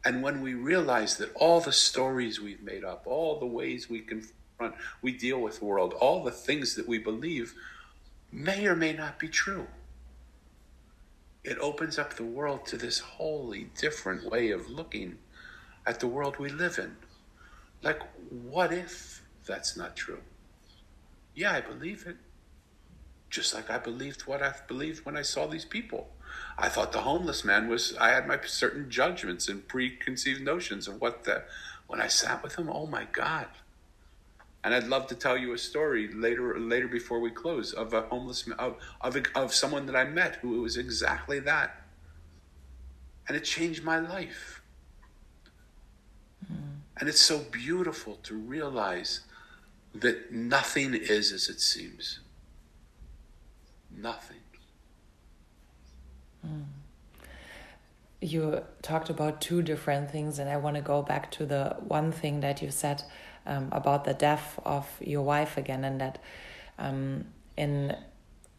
And when we realize that all the stories we've made up, all the ways we confront. We deal with the world. All the things that we believe may or may not be true. It opens up the world to this wholly different way of looking at the world we live in. Like, what if that's not true? Yeah, I believe it. Just like I believed what I've believed when I saw these people. I thought the homeless man was, I had my certain judgments and preconceived notions of what the, when I sat with him, oh my God. And I'd love to tell you a story later, later before we close, of a homeless, of, of, of someone that I met who was exactly that. And it changed my life. Mm. And it's so beautiful to realize that nothing is as it seems. Nothing. Mm. You talked about two different things, and I want to go back to the one thing that you said um, about the death of your wife again, and that um, in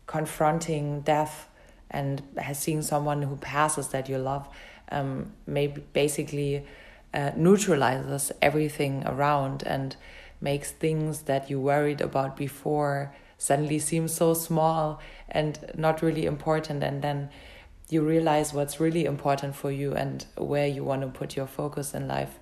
confronting death and seeing someone who passes that you love, um, maybe basically uh, neutralizes everything around and makes things that you worried about before suddenly seem so small and not really important and then you realize what's really important for you and where you want to put your focus in life.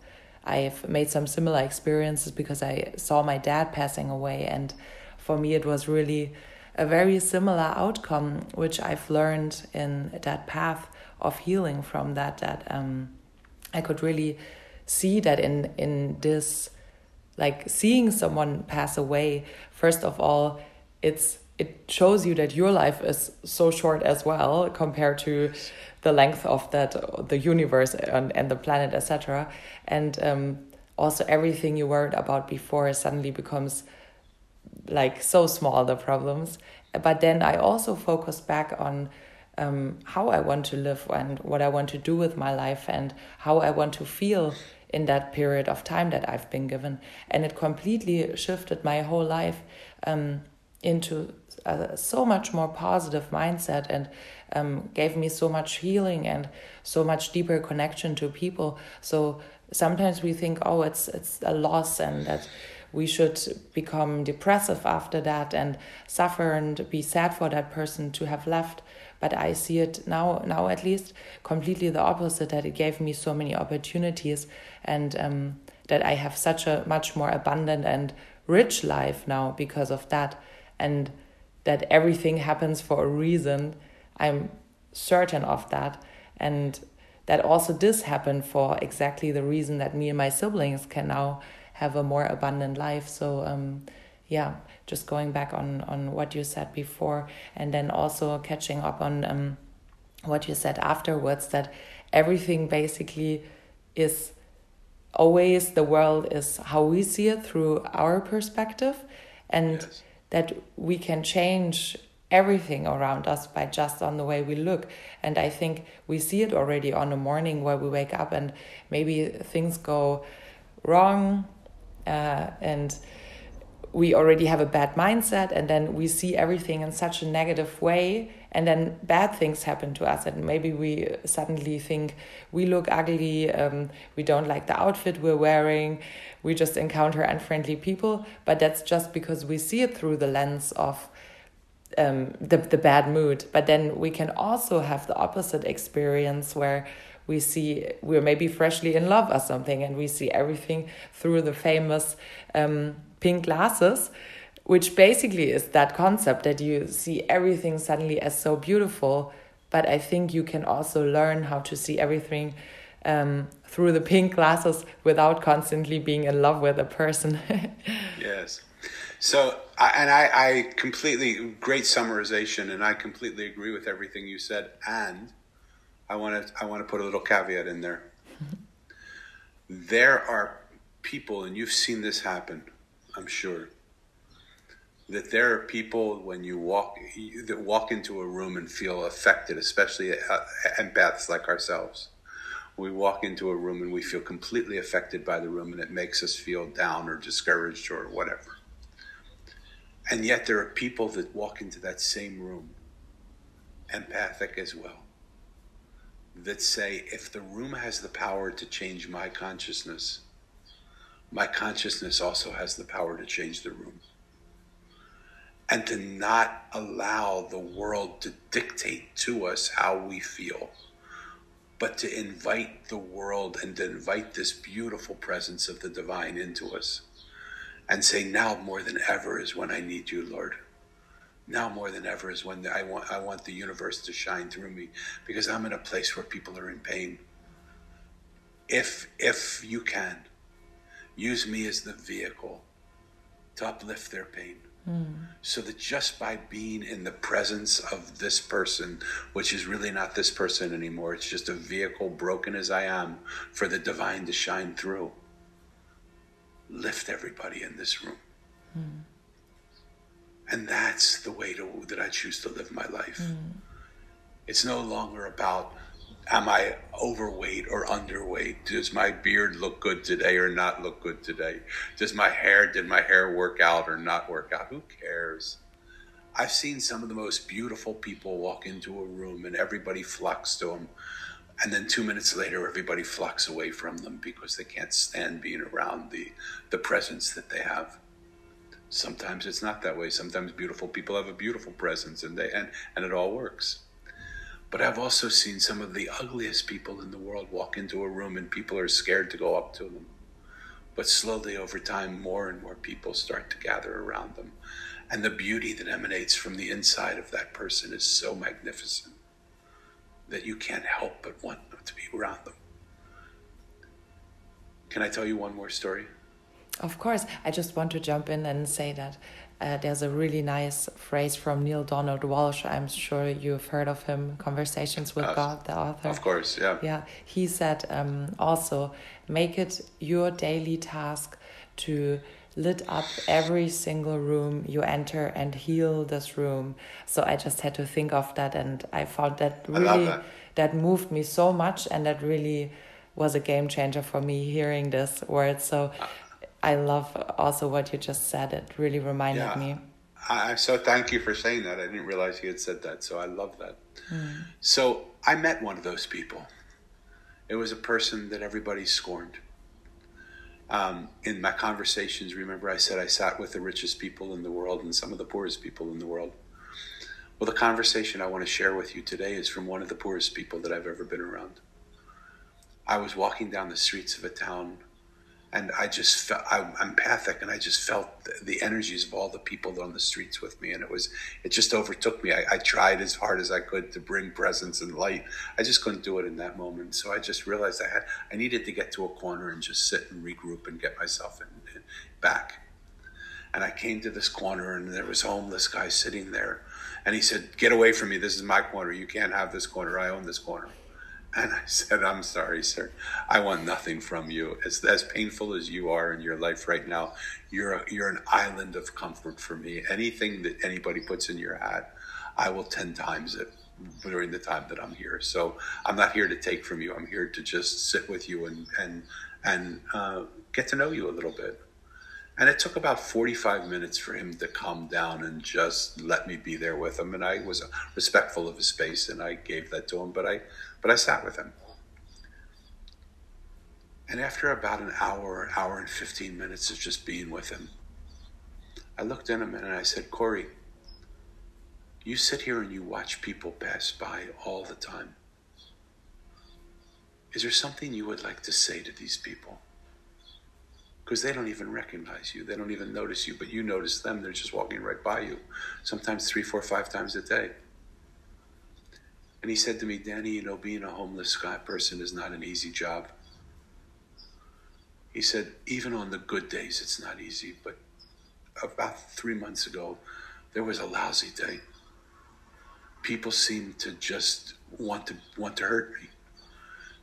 I've made some similar experiences because i saw my dad passing away and for me it was really a very similar outcome which i've learned in that path of healing from that that um, i could really see that in in this like seeing someone pass away first of all it's it shows you that your life is so short as well compared to the length of that the universe and, and the planet etc and um, also everything you worried about before suddenly becomes like so small the problems. But then i also focused back on um, how i want to live and what i want to do with my life and how i want to feel in that period of time that I've been given. And it completely shifted my whole life. Um, into a so much more positive mindset and um, gave me so much healing and so much deeper connection to people. So sometimes we think, oh, it's it's a loss and that we should become depressive after that and suffer and be sad for that person to have left but i see it now now at least completely the opposite that it gave me so many opportunities and um, that i have such a much more abundant and rich life now because of that and that everything happens for a reason i'm certain of that. And that also this happened for exactly the reason that me and my siblings can now have a more abundant life. So um, yeah just going back on on what you said before and then also catching up on um, what you said afterwards that everything basically is always the world is how we see it through our perspective. And yes. That we can change everything around us by just on the way we look. And i think we see it already on a morning where we wake up and maybe things go wrong uh, and we already have a bad mindset and then we see everything in such a negative way and then bad things happen to us. And maybe we suddenly think we look ugly um, we don't like the outfit we're wearing we just encounter unfriendly people. But that's just because we see it through the lens of um, the, the bad mood. But then we can also have the opposite experience where we see we're maybe freshly in love or something and we see everything through the famous um, pink glasses which basically is that concept that you see everything suddenly as so beautiful but i think you can also learn how to see everything um, through the pink glasses without constantly being in love with a person. Yes. So and I, I completely great summarization and i completely agree with everything you said and i want to i want to put a little caveat in there. There are people and you've seen this happen I'm sure that there are people when you walk that walk into a room and feel affected, especially empaths like ourselves. We walk into a room and we feel completely affected by the room, and it makes us feel down or discouraged or whatever. And yet, there are people that walk into that same room, empathic as well, that say, if the room has the power to change my consciousness, my consciousness also has the power to change the room. And to not allow the world to dictate to us how we feel, but to invite the world and to invite this beautiful presence of the divine into us and say, Now more than ever is when I need you, Lord. Now more than ever is when I want, I want the universe to shine through me because I'm in a place where people are in pain. If, if you can, use me as the vehicle to uplift their pain. Mm. So that just by being in the presence of this person, which is really not this person anymore, it's just a vehicle broken as I am for the divine to shine through, lift everybody in this room. Mm. And that's the way to, that I choose to live my life. Mm. It's no longer about am I overweight or underweight? Does my beard look good today or not look good today? Does my hair, did my hair work out or not work out? Who cares? I've seen some of the most beautiful people walk into a room and everybody flocks to them. And then two minutes later, everybody flocks away from them because they can't stand being around the, the presence that they have. Sometimes it's not that way. Sometimes beautiful people have a beautiful presence and they and, and it all works. But I've also seen some of the ugliest people in the world walk into a room and people are scared to go up to them. But slowly over time, more and more people start to gather around them. And the beauty that emanates from the inside of that person is so magnificent that you can't help but want to be around them. Can I tell you one more story? Of course. I just want to jump in and say that uh, there's a really nice phrase from Neale Donald Walsch. I'm sure you've heard of him, Conversations with uh, God, the author. Of course, yeah. Yeah. He said um, also, make it your daily task to lit up every single room you enter and heal this room. So I just had to think of that and I found that really that. that moved me so much and that really was a game changer for me hearing this word. So uh, I love also what you just said. It really reminded yeah. me. I, so thank you for saying that. I didn't realize you had said that. So I love that. Mm. So I met one of those people. It was a person that everybody scorned. Um, in my conversations, remember I said I sat with the richest people in the world and some of the poorest people in the world. Well, the conversation I want to share with you today is from one of the poorest people that I've ever been around. I was walking down the streets of a town and I just felt I'm empathic, and I just felt the, energies of all the people on the streets with me, and it was it just overtook me. I, I, tried as hard as I could to bring presence and light. I just couldn't do it in that moment, so I just realized I had I needed to get to a corner and just sit and regroup and get myself in, in, back. And I came to this corner, and there was homeless guy sitting there, and he said, "Get away from me! This is my corner. You can't have this corner. I own this corner." And I said, I'm sorry, sir. I want nothing from you. As, as painful as you are in your life right now, you're, a, you're an island of comfort for me. Anything that anybody puts in your hat, I will 10 times it during the time that I'm here. So I'm not here to take from you. I'm here to just sit with you and, and, and uh, get to know you a little bit. And it took about 45 minutes for him to calm down and just let me be there with him. And I was respectful of his space and I gave that to him. But I but I sat with him. And after about an hour, hour and 15 minutes of just being with him, I looked at him and I said, Corey, you sit here and you watch people pass by all the time. Is there something you would like to say to these people? Because they don't even recognize you. They don't even notice you, but you notice them. They're just walking right by you, sometimes three, four, five times a day. And he said to me, Danny, you know, being a homeless guy person is not an easy job. He said, even on the good days, it's not easy. But about three months ago, there was a lousy day. People seemed to just want to want to hurt me.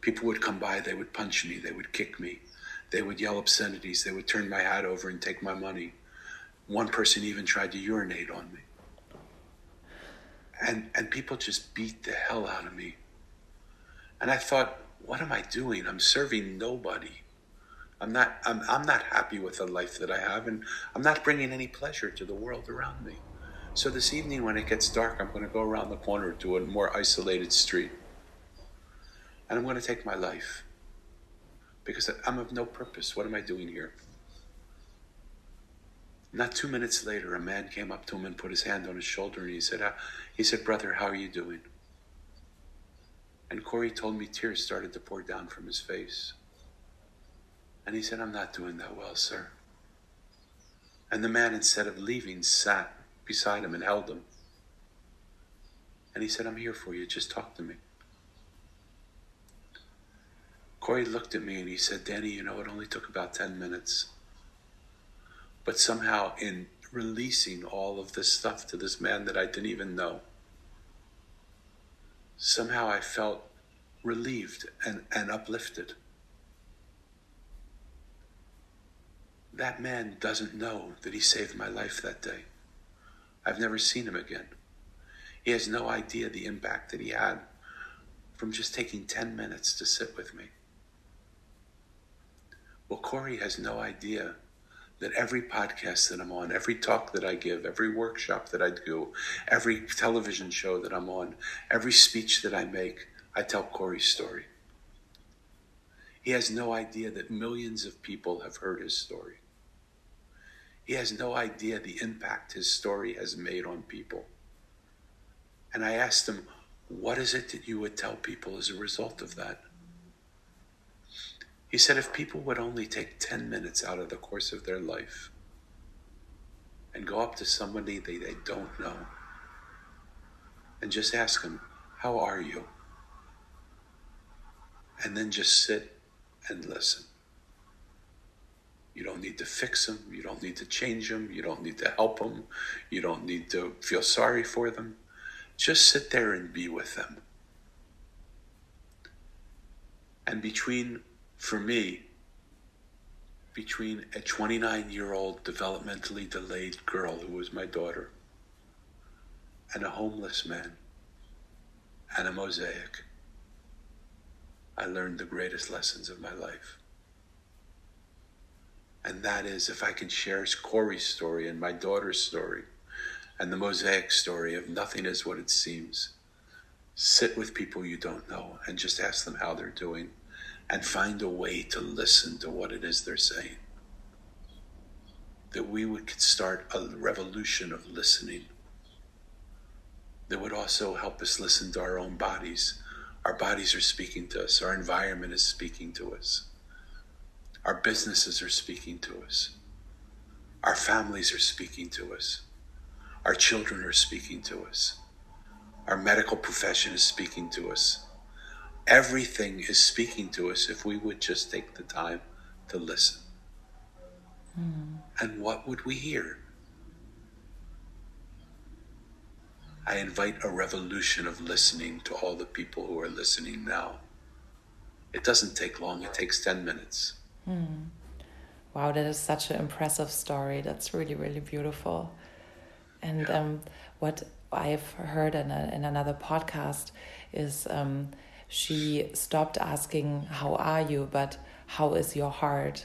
People would come by, they would punch me, they would kick me, they would yell obscenities, they would turn my hat over and take my money. One person even tried to urinate on me. And and people just beat the hell out of me. And i thought what am i doing? I'm serving nobody. I'm not i'm, I'm not happy with the life that i have and i'm not bringing any pleasure to the world around me. So this evening when it gets dark i'm going to go around the corner to a more isolated street. And i'm going to take my life because i'm of no purpose what am i doing here Not two minutes later, a man came up to him and put his hand on his shoulder and he said, "How-" he said, brother, how are you doing? And Corey told me tears started to pour down from his face. And he said, I'm not doing that well, sir. And the man, instead of leaving, sat beside him and held him. And he said, I'm here for you. Just talk to me. Corey looked at me and he said, Danny, you know, it only took about 10 minutes. But somehow, in releasing all of this stuff to this man that I didn't even know, somehow I felt relieved and, and uplifted. That man doesn't know that he saved my life that day. I've never seen him again. He has no idea the impact that he had from just taking 10 minutes to sit with me. Well, Corey has no idea that every podcast that I'm on, every talk that I give, every workshop that I do, every television show that I'm on, every speech that I make, I tell Corey's story. He has no idea that millions of people have heard his story. He has no idea the impact his story has made on people. And I asked him, What is it that you would tell people as a result of that? He said if people would only take 10 minutes out of the course of their life and go up to somebody they, they don't know and just ask them, How are you? And then just sit and listen. You don't need to fix them. You don't need to change them. You don't need to help them. You don't need to feel sorry for them. Just sit there and be with them. And between for me, between a 29 year old developmentally delayed girl who was my daughter and a homeless man and a mosaic, I learned the greatest lessons of my life. And that is if I can share Corey's story and my daughter's story and the mosaic story of nothing is what it seems. Sit with people you don't know and just ask them how they're doing and find a way to listen to what it is they're saying. That we would start a revolution of listening. That would also help us listen to our own bodies. Our bodies are speaking to us, our environment is speaking to us, our businesses are speaking to us, our families are speaking to us, our children are speaking to us, our medical profession is speaking to us Everything is speaking to us if we would just take the time to listen. Mm. And what would we hear? I invite a revolution of listening to all the people who are listening now. It doesn't take long, it takes 10 minutes. Mm. Wow, that is such an impressive story. That's really, really beautiful. And yeah. um, what I've heard in, a, in another podcast is um, she stopped asking, How are you? but How is your heart?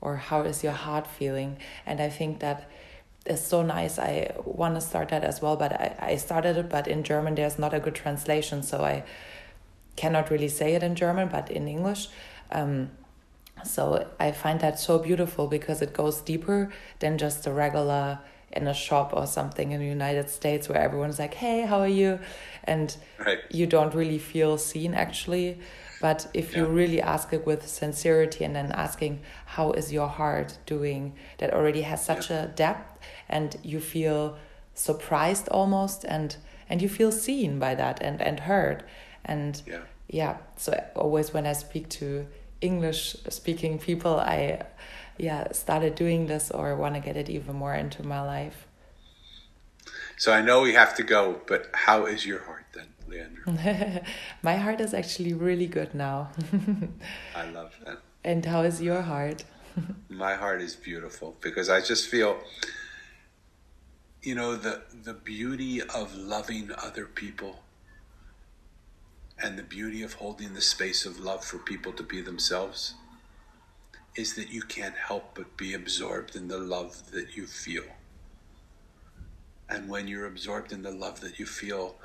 or How is your heart feeling? And I think that is so nice. I want to start that as well, but I, I started it, but in German there's not a good translation, so I cannot really say it in German, but in English. Um, so I find that so beautiful because it goes deeper than just the regular in a shop or something in the United States where everyone's like, "Hey, how are you?" and right. you don't really feel seen actually. But if yeah. you really ask it with sincerity and then asking, "How is your heart doing?" that already has such yeah. a depth, and you feel surprised almost, and and you feel seen by that and and heard, and yeah, yeah. So always when I speak to English speaking people, I yeah started doing this or want to get it even more into my life. So i know we have to go but how is your heart then leandra my heart is actually really good now. I love that. And how is your heart? My heart is beautiful because i just feel you know the the beauty of loving other people and the beauty of holding the space of love for people to be themselves is that you can't help but be absorbed in the love that you feel. And when you're absorbed in the love that you feel,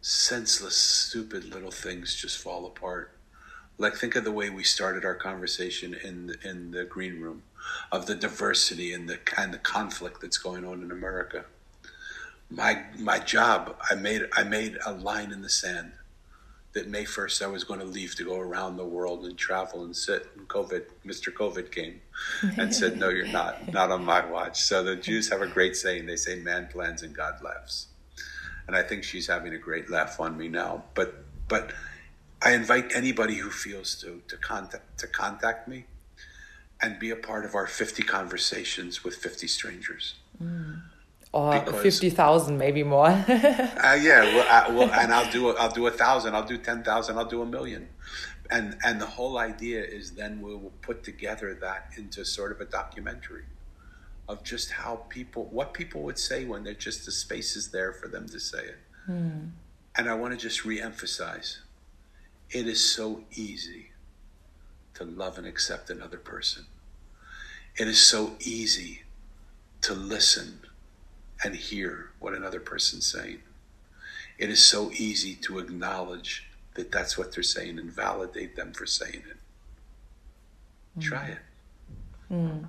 senseless, stupid little things just fall apart. Like think of the way we started our conversation in the, in the green room, of the diversity and the kind of conflict that's going on in America. My my job, I made I made a line in the sand that May first I was going to leave to go around the world and travel and sit. And COVID, Mr. COVID came and said, "No, you're not. Not on my watch." So the Jews have a great saying. They say, "Man plans and God laughs," and I think she's having a great laugh on me now. But but I invite anybody who feels to to contact to contact me and be a part of our 50 conversations with 50 strangers. Mm. Or because, 50,000, maybe more. uh, yeah, well, I, well, and I'll do a, I'll do a thousand, I'll do 10,000, I'll do a million. And, and the whole idea is then we will put together that into sort of a documentary of just how people, what people would say when they're just the space is there for them to say it. Mm. And I want to just reemphasize it is so easy to love and accept another person. It is so easy to listen and hear what another person's saying. It is so easy to acknowledge that that's what they're saying and validate them for saying it. Mm. Try it. Mm.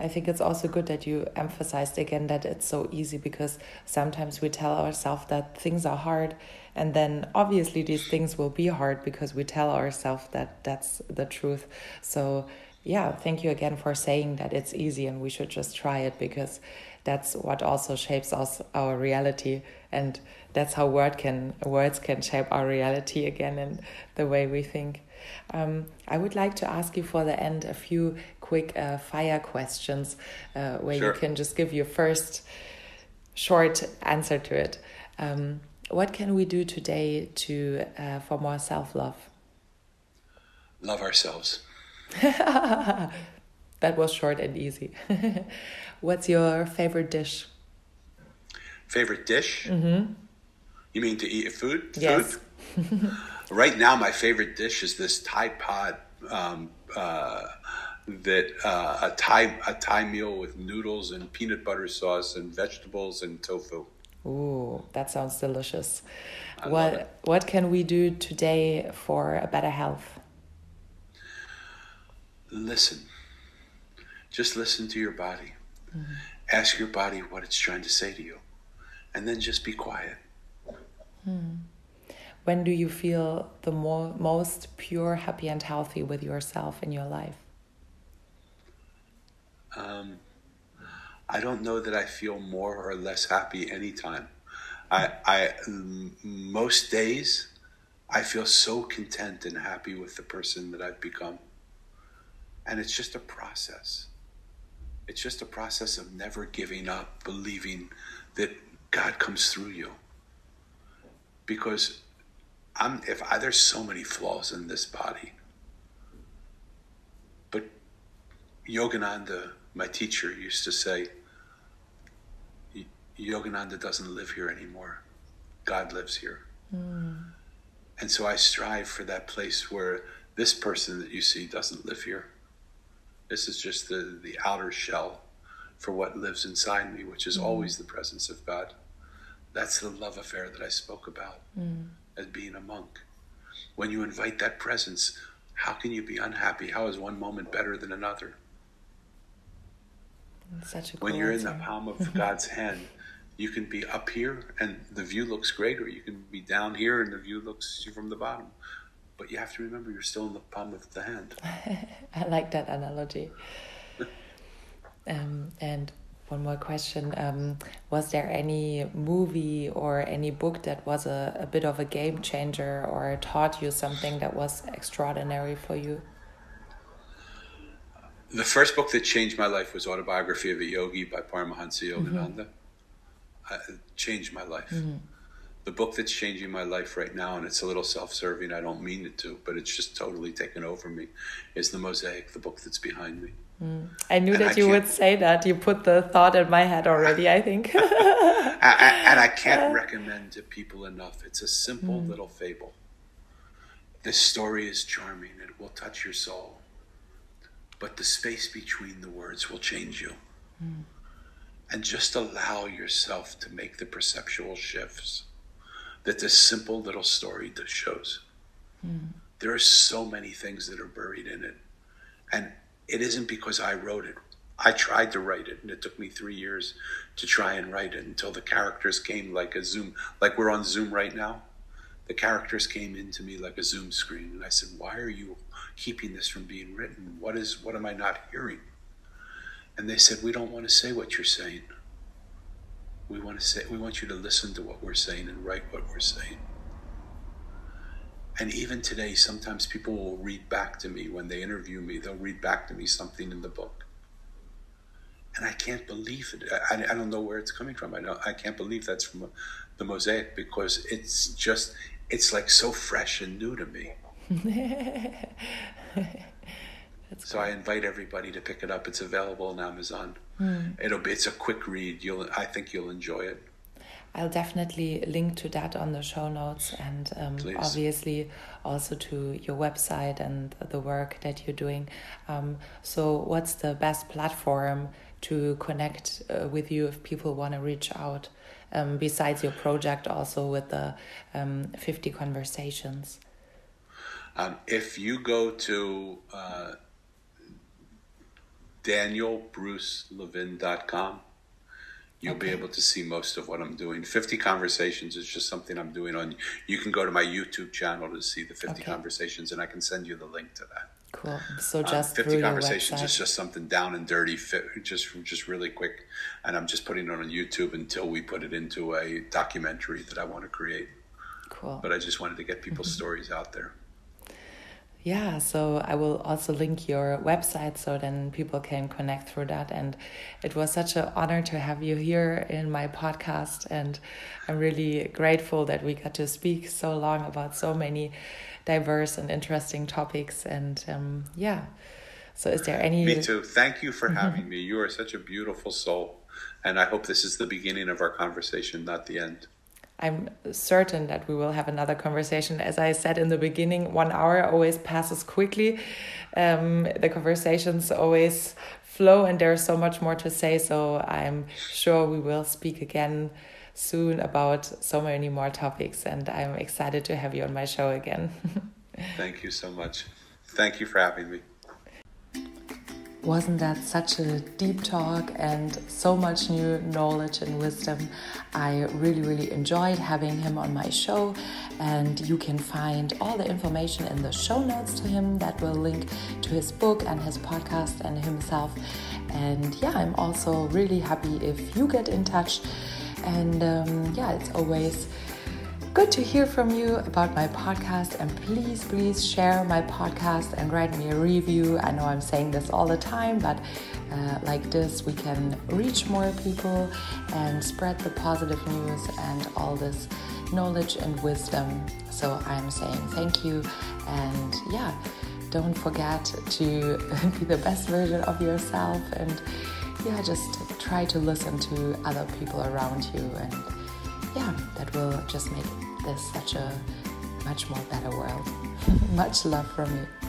I think it's also good that you emphasized again that it's so easy because sometimes we tell ourselves that things are hard and then obviously these things will be hard because we tell ourselves that that's the truth so yeah thank you again for saying that it's easy and we should just try it because that's what also shapes us our reality and that's how word can words can shape our reality again and the way we think um, I would like to ask you for the end a few quick uh, fire questions uh, where sure. you can just give your first short answer to it. Um, what can we do today to uh, for more self love? Love ourselves. that was short and easy. What's your favorite dish? Favorite dish? Mm -hmm. You mean to eat food? Yes. Food? right now, my favorite dish is this Thai Pod. Um, uh, that uh, a Thai a Thai meal with noodles and peanut butter sauce and vegetables and tofu. Ooh, that sounds delicious. I what what can we do today for a better health? Listen. Just listen to your body. Mm-hmm. Ask your body what it's trying to say to you. And then just be quiet. Hmm. When do you feel the more, most pure, happy, and healthy with yourself in your life? Um, I don't know that I feel more or less happy anytime. I, I most days I feel so content and happy with the person that I've become. And it's just a process. It's just a process of never giving up, believing that God comes through you. Because I'm if I, there's so many flaws in this body. But Yogananda my teacher used to say, Yogananda doesn't live here anymore. God lives here. Mm. And so I strive for that place where this person that you see doesn't live here. This is just the, the outer shell for what lives inside me, which is mm. always the presence of God. That's the love affair that I spoke about mm. as being a monk. When you invite that presence, how can you be unhappy? How is one moment better than another? Such a when you're answer. in the palm of God's hand, you can be up here and the view looks great, or you can be down here and the view looks from the bottom. But you have to remember you're still in the palm of the hand. I like that analogy. um, and one more question um, Was there any movie or any book that was a, a bit of a game changer or taught you something that was extraordinary for you? the first book that changed my life was Autobiography of a Yogi by Paramahansa Yogananda. Mm-hmm. It changed my life. Mm-hmm. The book that's changing my life right now, and it's a little self-serving. I don't mean it to, but it's just totally taken over me. Is the Mosaic, the book that's behind me. Mm. I knew and that I you would say that. You put the thought in my head already. I think. I, and I can't recommend to people enough. It's a simple mm. little fable. This story is charming. It will touch your soul but the space between the words will change you. Mm. And just allow yourself to make the perceptual shifts that this simple little story shows. Mm. There are so many things that are buried in it. And it isn't because I wrote it. I tried to write it, and it took me three years to try and write it until the characters came like a Zoom, like we're on Zoom right now. The characters came into me like a Zoom screen, and I said, "Why are you keeping this from being written? What is? What am I not hearing?" And they said, "We don't want to say what you're saying. We want to say. We want you to listen to what we're saying and write what we're saying." And even today, sometimes people will read back to me when they interview me. They'll read back to me something in the book and I can't believe it. I, I don't know where it's coming from. I know I can't believe that's from the mosaic because it's just it's like so fresh and new to me. so I invite everybody to pick it up. It's available on Amazon. Mm. It'll be it's a quick read. You'll I think you'll enjoy it. I'll definitely link to that on the show notes and um, obviously also to your website and the work that you're doing. Um, so, what's the best platform to connect uh, with you if people want to reach out um, besides your project also with the um, 50 conversations um, if you go to uh, danielbrucelevin.com you'll okay. be able to see most of what i'm doing 50 conversations is just something i'm doing on you can go to my youtube channel to see the 50 okay. conversations and i can send you the link to that Cool. So um, just um, 50 conversations is just something down and dirty, just just really quick, and I'm just putting it on YouTube until we put it into a documentary that I want to create. Cool. But I just wanted to get people's mm-hmm. stories out there. Yeah, so I will also link your website so then people can connect through that. And it was such an honor to have you here in my podcast. And I'm really grateful that we got to speak so long about so many diverse and interesting topics. And um, yeah, so is there any. Me too. Thank you for having me. You are such a beautiful soul. And I hope this is the beginning of our conversation, not the end. I'm certain that we will have another conversation. As I said in the beginning, one hour always passes quickly. Um, the conversations always flow, and there's so much more to say. So I'm sure we will speak again soon about so many more topics, and I'm excited to have you on my show again. Thank you so much. Thank you for having me. Wasn't that such a deep talk and so much new knowledge and wisdom? I really, really enjoyed having him on my show, and you can find all the information in the show notes to him that will link to his book and his podcast and himself. And yeah, I'm also really happy if you get in touch and um, yeah, it's always good to hear from you about my podcast. And please, please share my podcast and write me a review. I know I'm saying this all the time, but uh, like this, we can reach more people and spread the positive news and all this knowledge and wisdom. So I'm saying thank you. And yeah, don't forget to be the best version of yourself and yeah, just try to listen to other people around you, and yeah, that will just make this such a much more better world. much love from you.